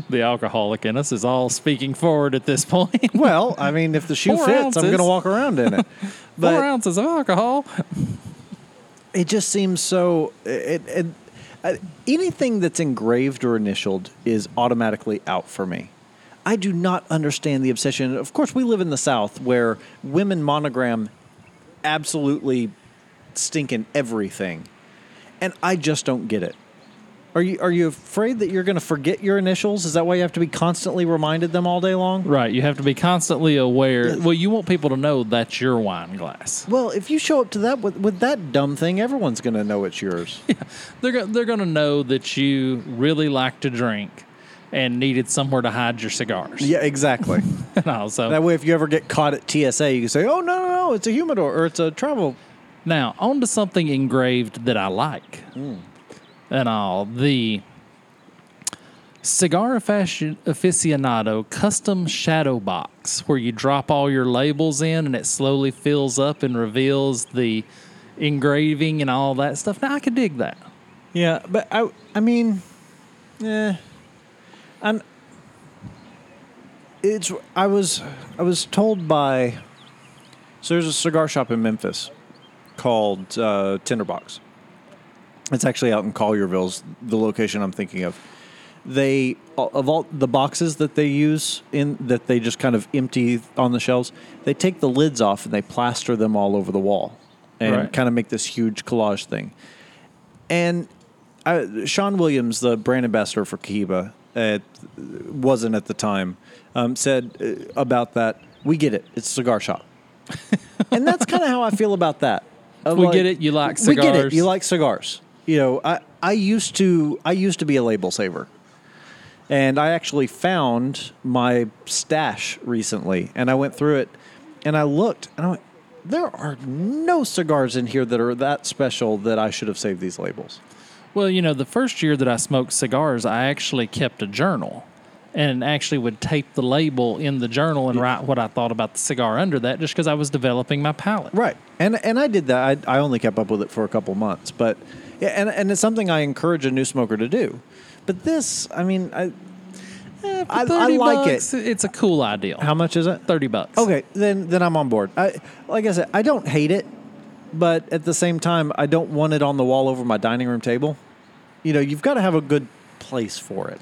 The alcoholic in us is all speaking forward at this point. [laughs] well, I mean, if the shoe Four fits, I'm going to walk around in it. [laughs] But Four ounces of alcohol. it just seems so. It, it, uh, anything that's engraved or initialed is automatically out for me. I do not understand the obsession. Of course, we live in the South where women monogram absolutely stink in everything, and I just don't get it. Are you are you afraid that you're going to forget your initials? Is that why you have to be constantly reminded them all day long? Right. You have to be constantly aware. Well, you want people to know that's your wine glass. Well, if you show up to that with, with that dumb thing, everyone's going to know it's yours. [laughs] Yeah, They're they're going to know that you really like to drink and needed somewhere to hide your cigars. yeah, exactly. [laughs] And also, That way, if you ever get caught at TSA, you can say, "Oh no, no, no, it's a humidor or it's a travel." now on to something engraved that I like. Hmm. And all the Cigar Aficionado custom shadow box, where you drop all your labels in and it slowly fills up and reveals the engraving and all that stuff. Now I could dig that. Yeah, but I, I mean, yeah, I'm. It's. I was. I was told by. So there's a cigar shop in Memphis called uh, Tinderbox. It's actually out in Collierville's the location I'm thinking of. They of all the boxes that they use in that they just kind of empty on the shelves. They take the lids off and they plaster them all over the wall, and Right. kind of make this huge collage thing. And I, Sean Williams, the brand ambassador for Cohiba, uh, wasn't at the time, um, said uh, about that. We get it. It's a cigar shop, [laughs] and that's kind of how I feel about that. Of We get it, you like We get it. cigars. You like cigars. You know, I I used to I used to be a label saver, and I actually found my stash recently, and I went through it, and I looked, and I went. There are no cigars in here that are that special that I should have saved these labels. Well, you know, the first year that I smoked cigars, I actually kept a journal and actually would tape the label in the journal and write what I thought about the cigar under that just because I was developing my palate. Right, and and I did that. I, I only kept up with it for a couple months, but yeah, and and it's something I encourage a new smoker to do. But this, I mean, I, Eh, I- I 30 like it. It's a cool idea. how much is it? 30 bucks. Okay, then then I'm on board. I like I said, I don't hate it, but at the same time, I don't want it on the wall over my dining room table. You know, you've got to have a good place for it.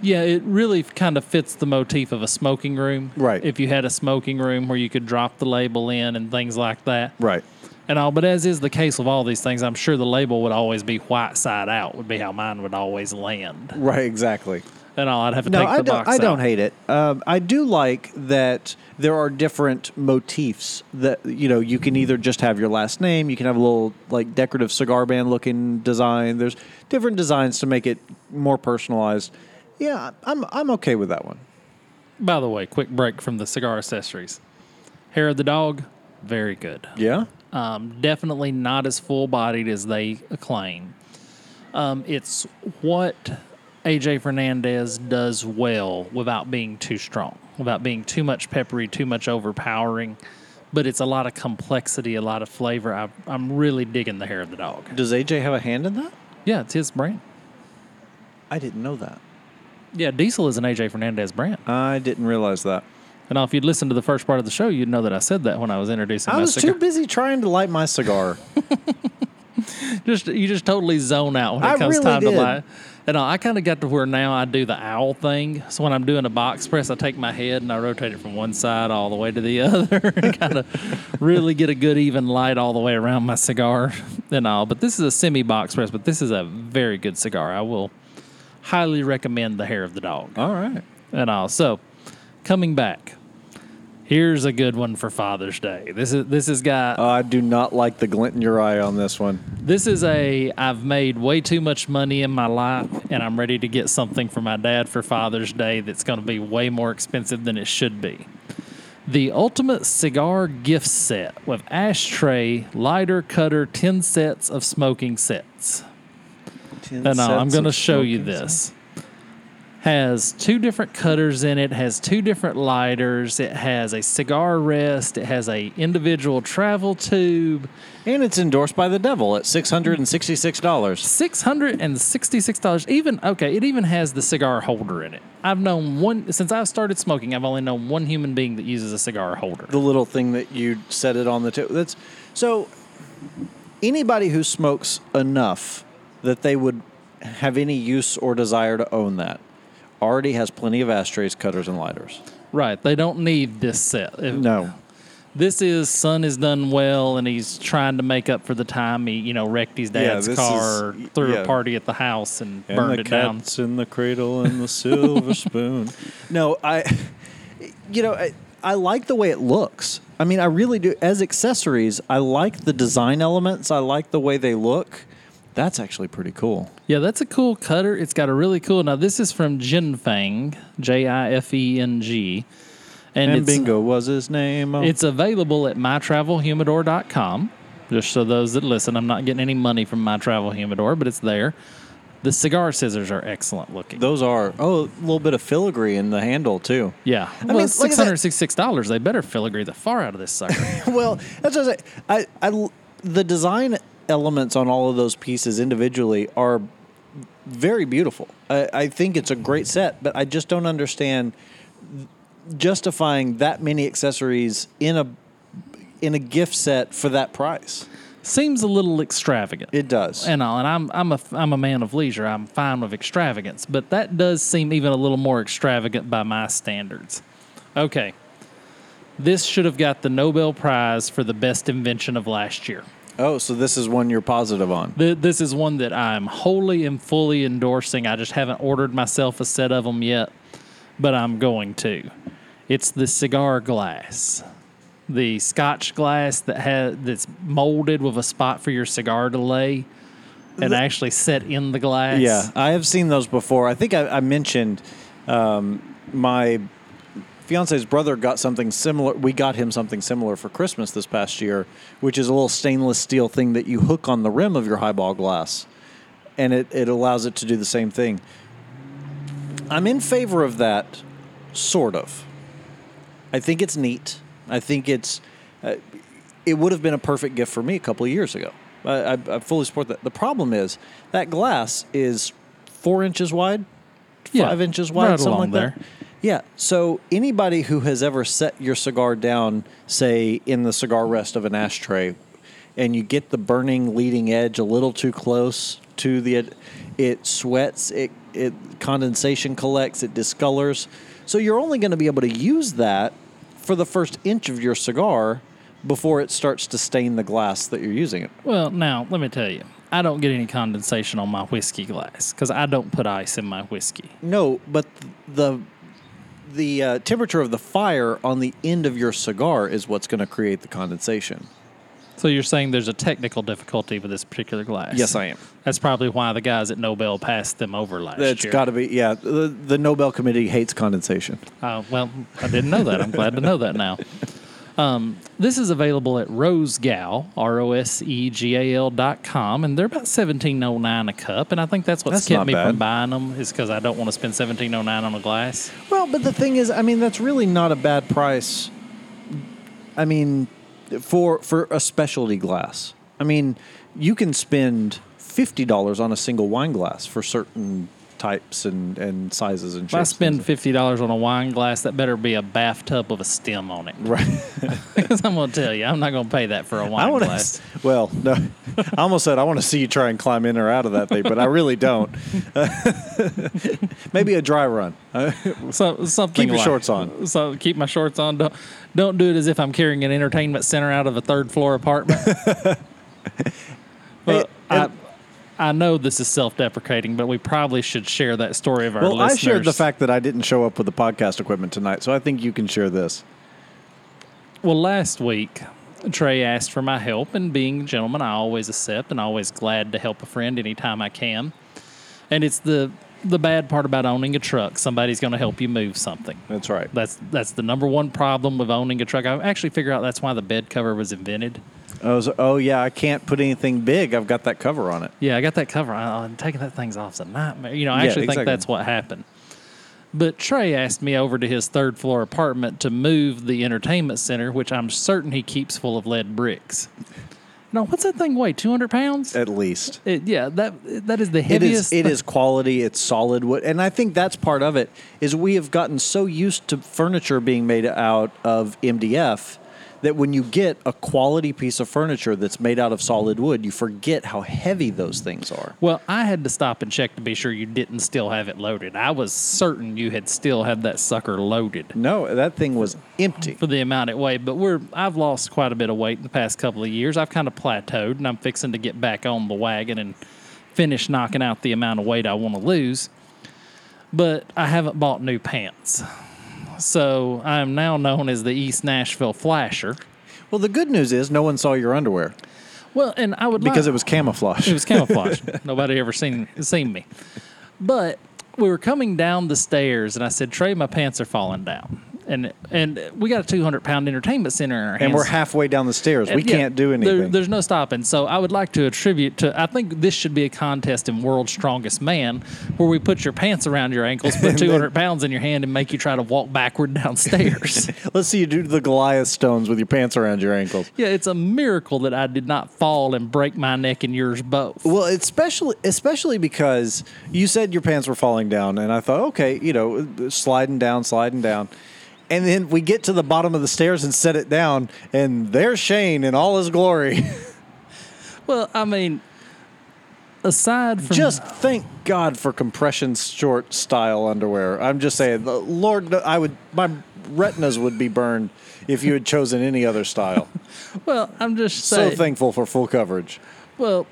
Yeah, it really kind of fits the motif of a smoking room. Right. If you had a smoking room where you could drop the label in and things like that. Right. And all, but as is the case with all these things, I'm sure the label would always be white side out, would be how mine would always land. Right. Exactly. And all, I'd have to No, take the I don't. box I don't hate it. Um, I do like that there are different motifs that you know you can either just have your last name, you can have a little like decorative cigar band looking design. There's different designs to make it more personalized. Yeah, I'm I'm okay with that one. By the way, quick break from the cigar accessories. Hair of the dog, very good. Yeah. Um, definitely not as full bodied as they claim. Um, it's what AJ Fernandez does well without being too strong, without being too much peppery, too much overpowering. But it's a lot of complexity, a lot of flavor. I, I'm really digging the hair of the dog. Does AJ have a hand in that? Yeah, it's his brand. I didn't know that. Yeah, Diesel is an AJ Fernandez brand. I didn't realize that. And if you'd listened to the first part of the show, you'd know that I said that when I was introducing I was cigar. too busy trying to light my cigar. [laughs] just you just totally zone out when it I comes really time did. to light. And I kind of got to where now I do the owl thing. So when I'm doing a box press, I take my head and I rotate it from one side all the way to the [laughs] other, and kind of really get a good even light all the way around my cigar and all. But this is a semi box press, but this is a very good cigar. I will highly recommend the hair of the dog All right. and all. So coming back, here's a good one for Father's Day. This is this has got I do not like the glint in your eye on this one. This is a I've made way too much money in my life and I'm ready to get something for my dad for Father's Day that's going to be way more expensive than it should be. The ultimate cigar gift set with ashtray, lighter, cutter, 10 sets of smoking sets. And now I'm going to show you this. Has two different cutters in it, has two different lighters, it has a cigar rest, it has a individual travel tube. And it's endorsed by the devil at $666. Six hundred and sixty-six dollars. Even okay, it even has the cigar holder in it. I've known one since I've started smoking. I've only known one human being that uses a cigar holder. The little thing that you set it on the table. That's so anybody who smokes enough that they would have any use or desire to own that already has plenty of ashtrays, cutters, and lighters. Right. They don't need this set. If- No. This is son has done well, and he's trying to make up for the time he, you know, wrecked his Yeah, dad's this car, is- threw yeah. a party at the house, and, burned it down. in the cradle and the silver [laughs] spoon. No, I, you know, I, I like the way it looks. I mean, I really do. As accessories, I like the design elements. I like the way they look. That's actually pretty cool. Yeah, that's a cool cutter. It's got a really cool. Now this is from Jifeng, J I F E N G, and, And Bingo was his name. It's available at mytravelhumidor.com. Just so those that listen, I'm not getting any money from My Travel Humidor, but it's there. The cigar scissors are excellent looking. Those are oh, a little bit of filigree in the handle too. yeah, mean, well, look it's at that. six hundred sixty-six dollars. They better filigree the far out of this sucker. [laughs] well, that's what I. I, I, the design elements on all of those pieces individually are very beautiful. I, I think it's a great set, but I just don't understand justifying that many accessories in a in a gift set for that price. Seems a little extravagant. It does. and all, and I'm I'm a I'm a man of leisure. I'm fine with extravagance, but that does seem even a little more extravagant by my standards. Okay, this should have got the Nobel Prize for the best invention of last year. Oh, so this is one you're positive on. Th- This is one that I'm wholly and fully endorsing. I just haven't ordered myself a set of them yet, but I'm going to. It's the cigar glass, the Scotch glass that has that's molded with a spot for your cigar to lay, and actually set in the glass. Yeah, I have seen those before. I think I, I mentioned um, my fiance's brother got something similar. We got him something similar for Christmas this past year, which is a little stainless steel thing that you hook on the rim of your highball glass, and it, it allows it to do the same thing. I'm in favor of that, sort of. I think it's neat. I think it's. Uh, it would have been a perfect gift for me a couple of years ago. I, I, I fully support that. The problem is that glass is four inches wide, Yeah, five inches wide, right something like that. Yeah. So anybody who has ever set your cigar down, say in the cigar rest of an ashtray, and you get the burning leading edge a little too close to the, it sweats, it it condensation collects, it discolors. So you're only going to be able to use that for the first inch of your cigar before it starts to stain the glass that you're using it. Well, now let me tell you, I don't get any condensation on my whiskey glass because I don't put ice in my whiskey. No, but the the uh, temperature of the fire on the end of your cigar is what's going to create the condensation. So you're saying there's a technical difficulty with this particular glass? Yes, I am. That's probably why the guys at Nobel passed them over last It's year. It's got to be. Yeah, the, the Nobel Committee hates condensation. Uh, well, I didn't know that. I'm glad to know that now. [laughs] Um, this is available at Rosegal, R O S E G A L dot com, and they're about seventeen oh nine a cup. And I think that's what's That's kept not me from buying them is because I don't want to spend seventeen oh nine on a glass. Well, but the thing is, I mean, that's really not a bad price. I mean, for for a specialty glass. I mean, you can spend fifty dollars on a single wine glass for certain types and, and sizes and shapes. If I spend fifty dollars on a wine glass, that better be a bathtub with a stem on it. right. [laughs] Because I'm going to tell you, I'm not going to pay that for a wine I want glass. [laughs] Well, no, I almost said I want to see you try and climb in or out of that thing, but I really don't. [laughs] Maybe a dry run. So something Keep your like- shorts on. So keep my shorts on. Don't don't do it as if I'm carrying an entertainment center out of a third floor apartment. well, and- I know this is self-deprecating, but we probably should share that story of our well, I shared the fact that I didn't show up with the podcast equipment tonight, so I think you can share this. Well, last week, Trae asked for my help, and being a gentleman, I always accept and always glad to help a friend anytime I can. And it's the the bad part about owning a truck. Somebody's going to help you move something. That's right. That's that's the number one problem with owning a truck. I actually figure out that's why the bed cover was invented. Oh, so, oh yeah, I can't put anything big. I've got that cover on it. Yeah, I got that cover. I, I'm taking that thing's off is a nightmare. You know, I Yeah, actually exactly. think that's what happened. But Trae asked me over to his third floor apartment to move the entertainment center, which I'm certain he keeps full of lead bricks. Now, what's that thing weigh? 200 pounds? At least. It, yeah, that that is the It heaviest. is. It is quality. It's solid wood, and I think that's part of it. Is we have gotten so used to furniture being made out of MDF that when you get a quality piece of furniture that's made out of solid wood, you forget how heavy those things are. Well, I had to stop and check to be sure you didn't still have it loaded. I was certain you had still had that sucker loaded No, that thing was empty. for the amount it weighed. But we're I've lost quite a bit of weight in the past couple of years. I've kind of plateaued, and I'm fixing to get back on the wagon and finish knocking out the amount of weight I want to lose. But I haven't bought new pants. So I am now known as the East Nashville Flasher. Well, the good news is no one saw your underwear Well, and I would because it was camouflage. It was camouflage. [laughs] Nobody ever seen seen me. But we were coming down the stairs, and I said, "Trae, my pants are falling down." And and we got a 200 pound entertainment center in our hands. and we're halfway down the stairs. We yeah, can't do there- anything. there's no stopping. So I would like to attribute to. I think this should be a contest in World's Strongest Man, where we put your pants around your ankles, put [laughs] 200 pounds in your hand, and make you try to walk backward downstairs. [laughs] Let's see you do the Goliath stones with your pants around your ankles. yeah, it's a miracle that I did not fall and break my neck and yours both. Well, especially especially because you said your pants were falling down, and I thought, okay, you know, sliding down, sliding down, and then we get to the bottom of the stairs and set it down, and there's Shane in all his glory. [laughs] Well, I mean, aside from just thank God for compression short style underwear. I'm just saying, the Lord, I would my retinas would be burned if you had chosen any other style. [laughs] well, I'm just so thankful for full coverage. Well,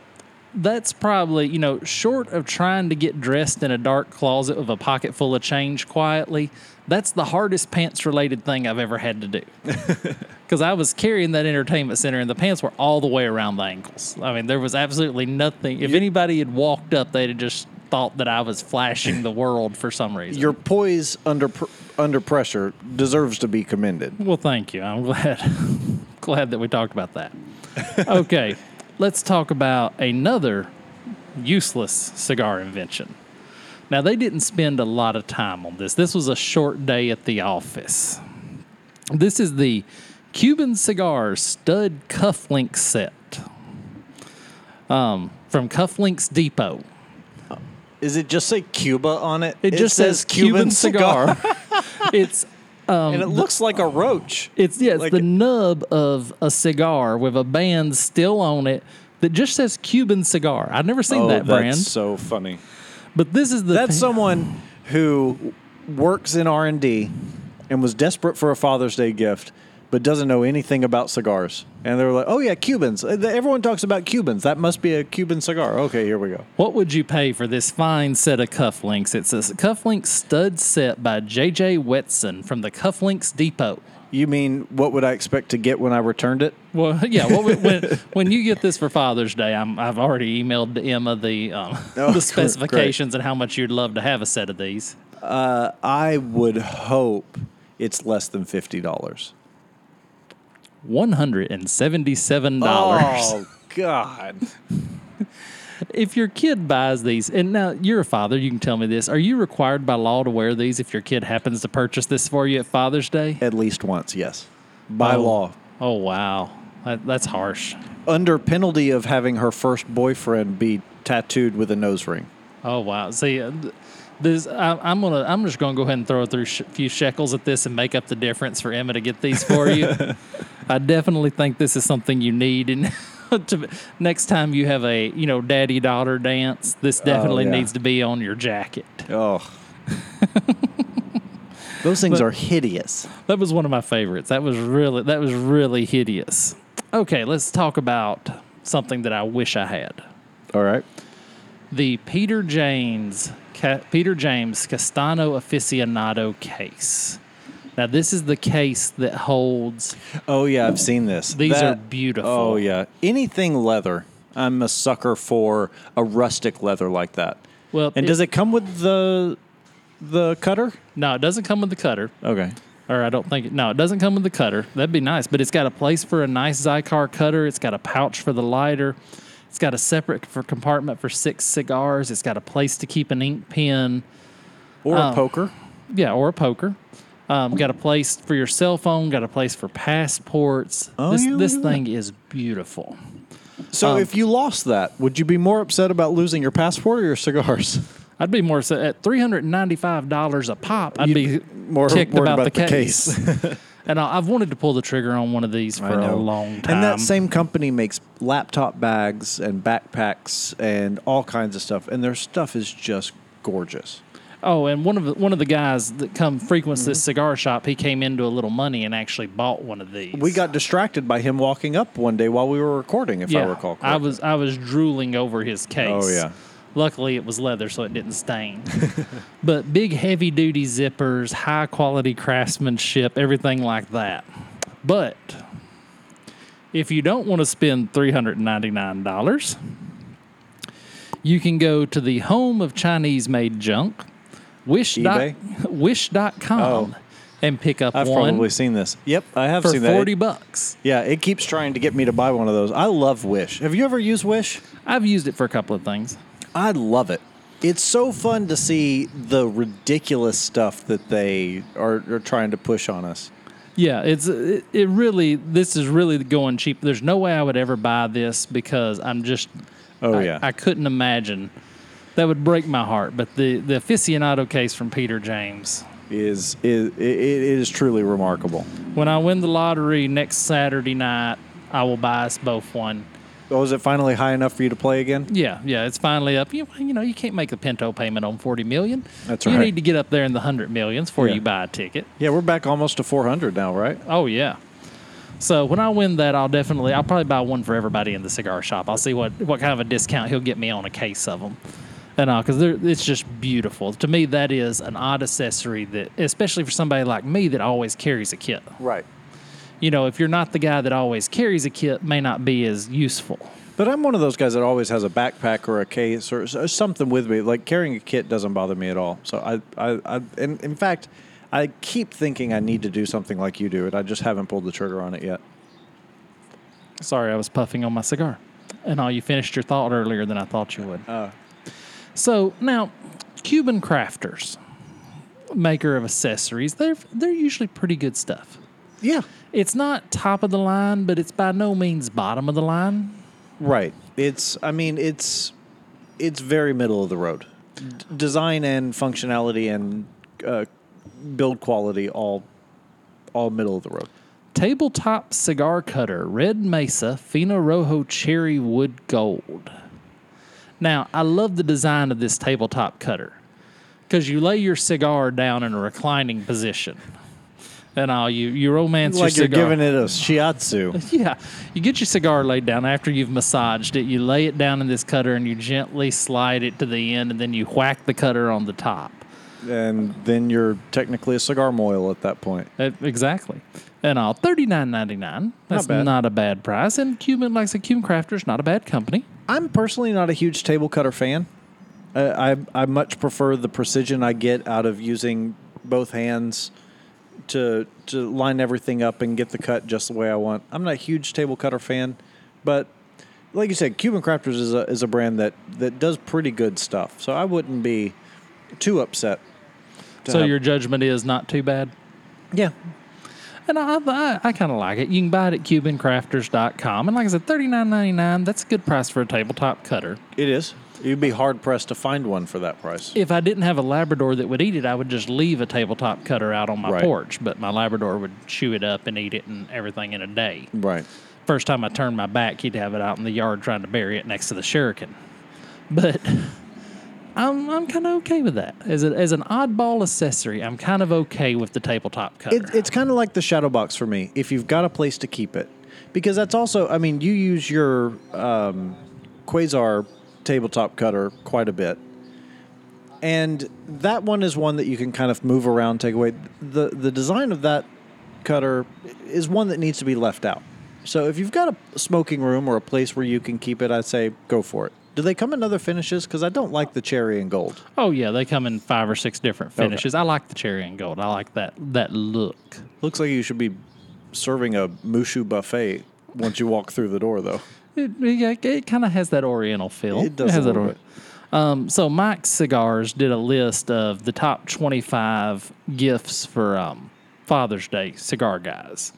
that's probably you know short of trying to get dressed in a dark closet with a pocket full of change quietly. That's the hardest pants related thing I've ever had to do. [laughs] Because I was carrying that entertainment center and the pants were all the way around the ankles. I mean, there was absolutely nothing. If anybody had walked up, they'd have just thought that I was flashing the world for some reason. Your poise under pr- under pressure deserves to be commended. Well, thank you. I'm glad [laughs] glad that we talked about that. Okay, [laughs] let's talk about another useless cigar invention. Now, they didn't spend a lot of time on this. This was a short day at the office. This is the Cuban Cigars Stud Cufflink set um, from Cufflinks Depot. Is it just say Cuba on it? It, just says, Cuban, cigar. [laughs] it's Um, and it looks like a roach. It's yeah, it's Like the it- nub of a cigar with a band still on it that just says Cuban cigar. I've never seen oh, that brand, Oh, so funny. but this is the That's thing- someone who works in R and D and was desperate for a Father's Day gift, but doesn't know anything about cigars. And they were like, "Oh yeah, Cubans. Uh, Everyone talks about Cubans. That must be a Cuban cigar." Okay, here we go. What would you pay for this fine set of cufflinks? It's a cufflink stud set by J.J. Weston from the Cufflinks Depot. You mean what would I expect to get when I returned it? Well, [laughs] yeah. Would- when [laughs] when you get this for Father's Day, I'm, I've already emailed Emma the um, [laughs] Oh, the specifications and how much you'd love to have a set of these. I would hope it's less than fifty dollars. One hundred and seventy-seven dollars. Oh God! [laughs] if your kid buys these, and now you're a father, you can tell me this: Are you required by law to wear these if your kid happens to purchase this for you at Father's Day? At least once, yes, by Oh. law. Oh wow, that, that's harsh. under penalty of having her first boyfriend be tattooed with a nose ring. Oh wow. See, uh, this I, I'm gonna I'm just gonna go ahead and throw through a few shekels at this and make up the difference for Emma to get these for you. [laughs] I definitely think this is something you need and. [laughs] To, next time you have a you know daddy daughter dance, this oh, definitely yeah. needs to be on your jacket. Oh. [laughs] Those things But- are hideous. That was one of my favorites. That was really that was really hideous. Okay, let's talk about something that I wish I had. All right. The Peter James Ca- Peter James Castano aficionado case. Now this is the case that holds Oh yeah, I've seen this. These are beautiful. Oh yeah, anything leather. I'm a sucker for a rustic leather like that. well And does it come with the the cutter? No, it doesn't come with the cutter. Okay. Or I don't think it, no, it doesn't come with the cutter. That'd be nice, but it's got a place for a nice Xikar cutter. It's got a pouch for the lighter. It's got a separate for compartment for six cigars. It's got a place to keep an ink pen. Or Oh. a poker. Yeah, or a poker. Um, got a place for your cell phone. Got a place for passports. Oh, this yeah, this that. thing is beautiful. So Um, if you lost that, would you be more upset about losing your passport or your cigars? [laughs] I'd be more so at three hundred ninety five dollars a pop. I'd be more ticked about, about the the case. [laughs] and I, I've wanted to pull the trigger on one of these for a long time. And that same company makes laptop bags and backpacks and all kinds of stuff, and their stuff is just gorgeous. Oh, and one of the, one of the guys that come frequents Mm-hmm. this cigar shop, he came into a little money and actually bought one of these. We got distracted by him walking up one day while we were recording, if I recall correctly. I was I was drooling over his case. Oh, yeah. Luckily, it was leather, so it didn't stain. [laughs] but big, heavy duty zippers, high quality craftsmanship, everything like that. But if you don't want to spend three hundred and ninety nine dollars, you can go to the home of Chinese made junk, wish dot, wish.com, Oh. and pick up one. I've probably seen this. Yep, I have seen that. For forty bucks. yeah, it keeps trying to get me to buy one of those. I love Wish. Have you ever used Wish? I've used it for a couple of things. I love it. It's so fun to see the ridiculous stuff that they are, are trying to push on us. Yeah, it's it, it really this is really going cheap. There's no way I would ever buy this because I'm just Oh I, yeah, I couldn't imagine. That would break my heart. But the the aficionado case from Peter James. is is it, it is truly remarkable. When I win the lottery next Saturday night, I will buy us both one. Oh, is it finally high enough for you to play again? Yeah, yeah, it's finally up. You, you know, you can't make a Pinto payment on forty million. That's You right. need to get up there in the hundred millions before Yeah. you buy a ticket. Yeah, we're back almost to 400 now, right? Oh yeah. So when I win that, I'll definitely I'll probably buy one for everybody in the cigar shop. I'll see what what kind of a discount he'll get me on a case of them, and uh, all because it's just beautiful. To me, that is an odd accessory that, especially for somebody like me that always carries a kit. Right. You know, if you're not the guy that always carries a kit, may not be as useful. But I'm one of those guys that always has a backpack or a case or, or something with me. Like carrying a kit doesn't bother me at all. So I, I, I and in fact, I keep thinking I need to do something like you do, and I just haven't pulled the trigger on it yet. Sorry, I was puffing on my cigar, and all you finished your thought earlier than I thought you would. Uh, So now, Cuban crafters, maker of accessories, they're they're usually pretty good stuff. Yeah. It's not top of the line, but it's by no means bottom of the line. Right. It's. I mean, it's. It's very middle of the road. D- design and functionality and uh, build quality all, all middle of the road. Tabletop cigar cutter, Red Mesa Fino Rojo Cherry Wood Gold. Now, I love the design of this tabletop cutter because you lay your cigar down in a reclining position. And all you you romance cigar. like your you're giving it a shiatsu. [laughs] Yeah, you get your cigar laid down after you've massaged it. You lay it down in this cutter and you gently slide it to the end, and then you whack the cutter on the top. and then you're technically a cigar mohel at that point. Uh, exactly. And all thirty nine ninety nine. That's bad. not a bad price. And Cuban, like I said, Cuban Crafters, not a bad company. I'm personally not a huge table cutter fan. Uh, I I much prefer the precision I get out of using both hands to to line everything up and get the cut just the way I want. I'm not a huge table cutter fan, but like you said, Cuban Crafters is a is a brand that that does pretty good stuff. So I wouldn't be too upset. to So have- your judgment is not too bad. yeah. And I, I, I kind of like it. You can buy it at CubanCrafters.com. And like I said, thirty nine ninety nine. That's a good price for a tabletop cutter. It is. You'd be hard pressed to find one for that price. If I didn't have a Labrador that would eat it, I would just leave a tabletop cutter out on my Right. porch. But my Labrador would chew it up and eat it and everything in a day. Right. First time I turned my back, he'd have it out in the yard trying to bury it next to the shuriken. But [laughs] I'm I'm kind of okay with that as a, as an oddball accessory. I'm kind of okay with the tabletop cutter. It, it's kind of like the shadow box for me. If you've got a place to keep it, because that's also, I mean, you use your um, Quasar tabletop cutter quite a bit, and that one is one that you can kind of move around, take away. the The design of that cutter is one that needs to be left out. So if you've got a smoking room or a place where you can keep it, I'd say go for it. Do they come in other finishes? Because I don't like the cherry and gold. oh yeah, they come in five or six different finishes. I like the cherry and gold. I like that that look. Looks like you should be serving a mushu buffet once you walk through the door, though. It, yeah, it kind of has that Oriental feel. It does a has that. Um, so Mike Cigars did a list of the top 25 gifts for um, Father's Day cigar guys.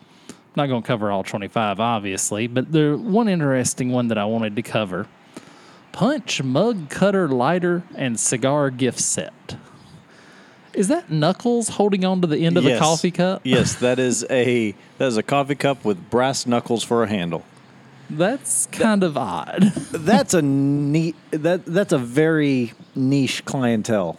not going to cover all 25, obviously, but there one interesting one that I wanted to cover: punch, mug cutter, lighter, and cigar gift set. Is that Knuckles holding on to the end of the Yes. coffee cup? yes, that is a that is a coffee cup with brass knuckles for a handle. That's kind of odd. [laughs] That's a neat. That that's a very niche clientele.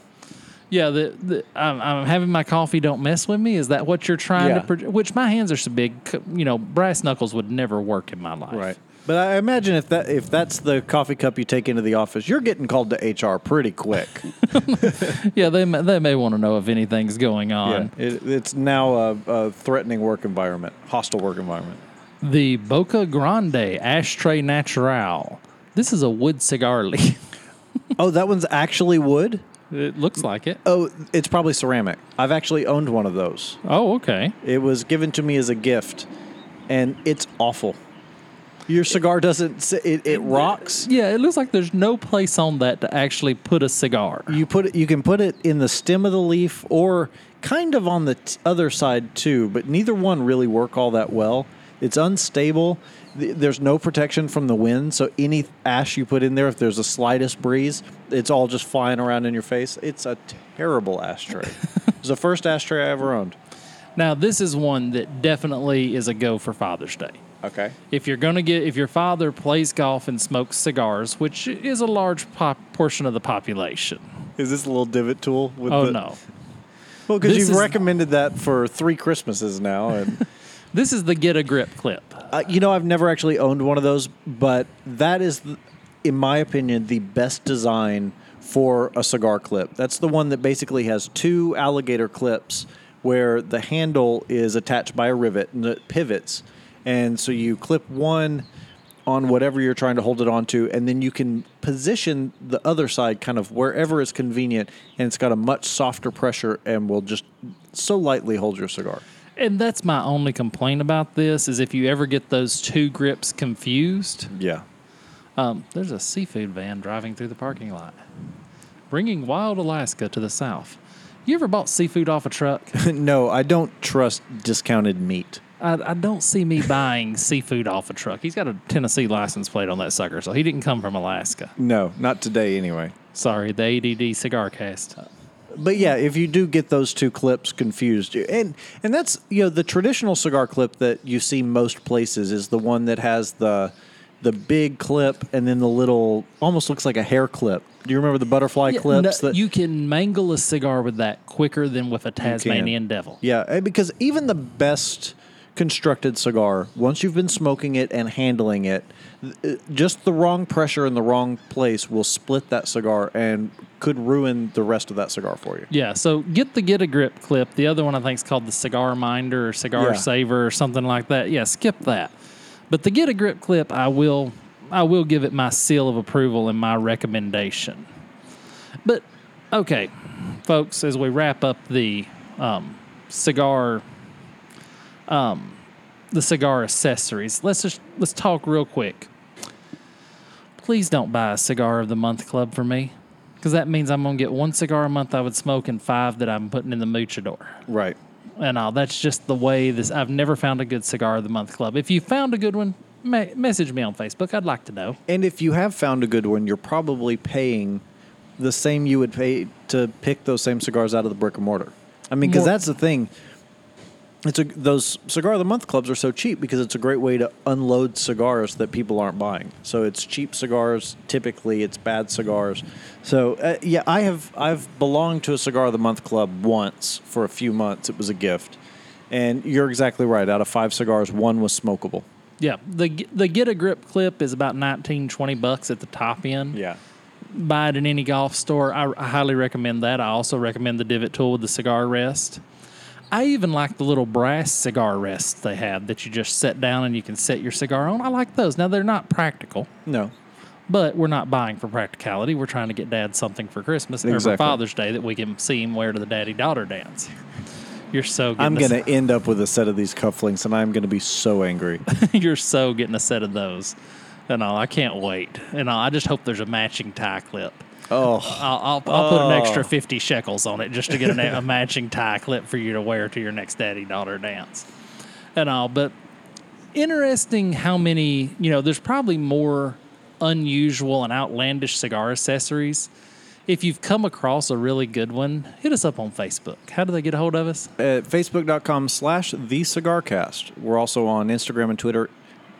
Yeah, the, the I'm, I'm having my coffee. Don't mess with me. Is that what you're trying Yeah. to? Pro- which my hands are so big. You know, brass knuckles would never work in my life. Right. But I imagine if that if that's the coffee cup you take into the office, you're getting called to HR pretty quick. [laughs] Yeah, they may, they may want to know if anything's going on. it, it's now a, a threatening work environment, hostile work environment. The Boca Grande Ashtray Natural. This is a wood cigar leaf. [laughs] Oh, that one's actually wood. it looks like it. Oh, it's probably ceramic. I've actually owned one of those. Oh, okay. It was given to me as a gift, and it's awful. Your cigar doesn't. It, it rocks. Yeah, it looks like there's no place on that to actually put a cigar. You put it. You can put it in the stem of the leaf, or kind of on the t- other side too. But neither one really work all that well. It's unstable. There's no protection from the wind, so any ash you put in there, if there's the slightest breeze, it's all just flying around in your face. It's a terrible ashtray. [laughs] it's the first ashtray I ever owned. Now, this is one that definitely is a go for Father's Day. Okay. if you're going to get if your father plays golf and smokes cigars which is a large pop, portion of the population Is this a little divot tool? With oh the, no Well, because you've recommended that for three Christmases now, and [laughs] this is the get a grip clip uh, you know I've never actually owned one of those, but that is, in my opinion, the best design for a cigar clip. That's the one that basically has two alligator clips where the handle is attached by a rivet and it pivots, and so you clip one on whatever you're trying to hold it onto, and then you can position the other side kind of wherever is convenient, and it's got a much softer pressure and will just so lightly hold your cigar. And that's my only complaint about this is if you ever get those two grips confused Yeah. um, there's a seafood van driving through the parking lot bringing wild alaska to the south you ever bought seafood off a truck [laughs] no, I don't trust discounted meat. I, I don't see me buying seafood off a truck he's got a tennessee license plate on that sucker so he didn't come from alaska No, not today anyway. sorry the add cigar cast But yeah, if you do get those two clips confused, and and that's you know the traditional cigar clip that you see most places is the one that has the the big clip and then the little almost looks like a hair clip. Do you remember the butterfly Yeah, clips no, that you can mangle a cigar with that quicker than with a Tasmanian devil. Yeah, eh, because even the best constructed cigar, once you've been smoking it and handling it, eh, just the wrong pressure in the wrong place will split that cigar and could ruin the rest of that cigar for you. Yeah, so get the get a grip clip. The other one I think is called the cigar minder or cigar Yeah. saver or something like that. Yeah, skip that. But the get a grip clip, I will I will give it my seal of approval and my recommendation. But okay, folks, as we wrap up the um, cigar um, the cigar accessories, let's just let's talk real quick. Please don't buy a cigar of the month club for me. Because that means I'm going to get one cigar a month I would smoke and five that I'm putting in the Muchador. Right. And all. That's just the way this. I've never found a good cigar of the month club. If you found a good one, me- message me on Facebook. I'd like to know. And if you have found a good one, you're probably paying the same you would pay to pick those same cigars out of the brick and mortar. I mean, because that's the thing. It's a those cigar of the month clubs are so cheap because it's a great way to unload cigars that people aren't buying. So it's cheap cigars. Typically, it's bad cigars. So uh, yeah, I have I've belonged to a cigar of the month club once for a few months. It was a gift, and you're exactly right. Out of five cigars, one was smokable. Yeah, the the get a grip clip is about 19, 20 bucks at the top end. Yeah. Buy it in any golf store. I, I highly recommend that. I also recommend the divot tool with the cigar rest. I even like the little brass cigar rests they have that you just set down and you can set your cigar on. I like those. Now they're not practical. No. But we're not buying for practicality. We're trying to get dad something for Christmas or for Father's Day that we can see him wear to the daddy daughter dance. You're so I'm going to end up with a set of these cufflinks, and I'm going to be so angry. [laughs] you're so getting a set of those. And all I can't wait. And all, I just hope there's a matching tie clip. Oh, I'll, I'll, I'll put an extra 50 shekels on it just to get an, a matching tie clip for you to wear to your next daddy daughter dance and all. But interesting how many, you know, there's probably more unusual and outlandish cigar accessories. If you've come across a really good one, hit us up on Facebook. How do they get a hold of us? at facebook.com slash the cigarcast. We're also on Instagram and Twitter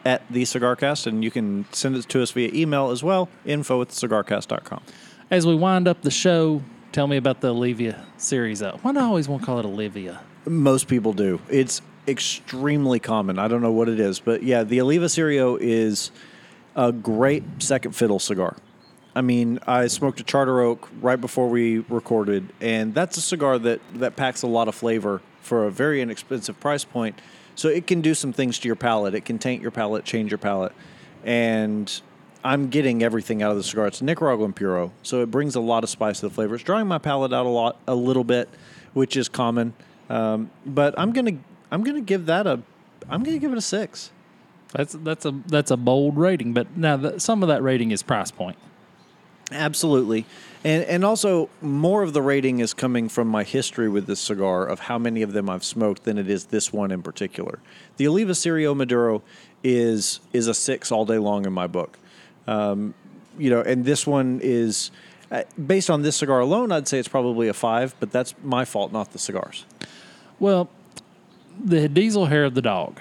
at the cigarcast, and you can send it to us via email as well, info at cigarcast.com. As we wind up the show, tell me about the Olivia series. Up. Why do I always want to call it Olivia? Most people do. It's extremely common. I don't know what it is, but yeah, the Oliva Serie O is a great second fiddle cigar. I mean, I smoked a Charter Oak right before we recorded, and that's a cigar that, that packs a lot of flavor for a very inexpensive price point. So it can do some things to your palate. It can taint your palate, change your palate. And I'm getting everything out of the cigar. It's Nicaraguan Puro, so it brings a lot of spice to the flavor. It's drawing my palate out a lot, a little bit, which is common. Um, but I'm gonna, I'm gonna give that a, I'm gonna give it a six. That's that's a that's a bold rating, but now the, some of that rating is price point. Absolutely. And and also more of the rating is coming from my history with this cigar of how many of them I've smoked than it is this one in particular. The Oliva Serie O Maduro is is a 6 all day long in my book. Um, you know, and this one is uh, based on this cigar alone, I'd say it's probably a 5, but that's my fault, not the cigars. Well, the Diesel hair of the dog.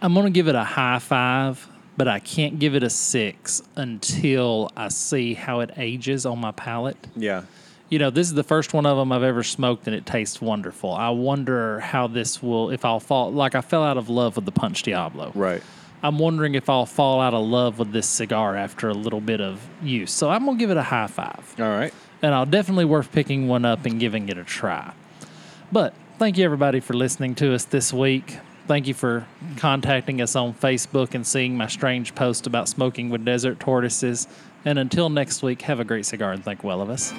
I'm gonna give it a high five, but I can't give it a six until I see how it ages on my palate. Yeah. You know, this is the first one of them I've ever smoked, and it tastes wonderful. I wonder how this will, if I'll fall, like I fell out of love with the Punch Diablo. Right. I'm wondering if I'll fall out of love with this cigar after a little bit of use. So I'm gonna give it a high five All right. and I'll definitely worth picking one up and giving it a try. But thank you everybody for listening to us this week. Thank you for contacting us on Facebook and seeing my strange post about smoking with desert tortoises. And until next week, have a great cigar and think well of us.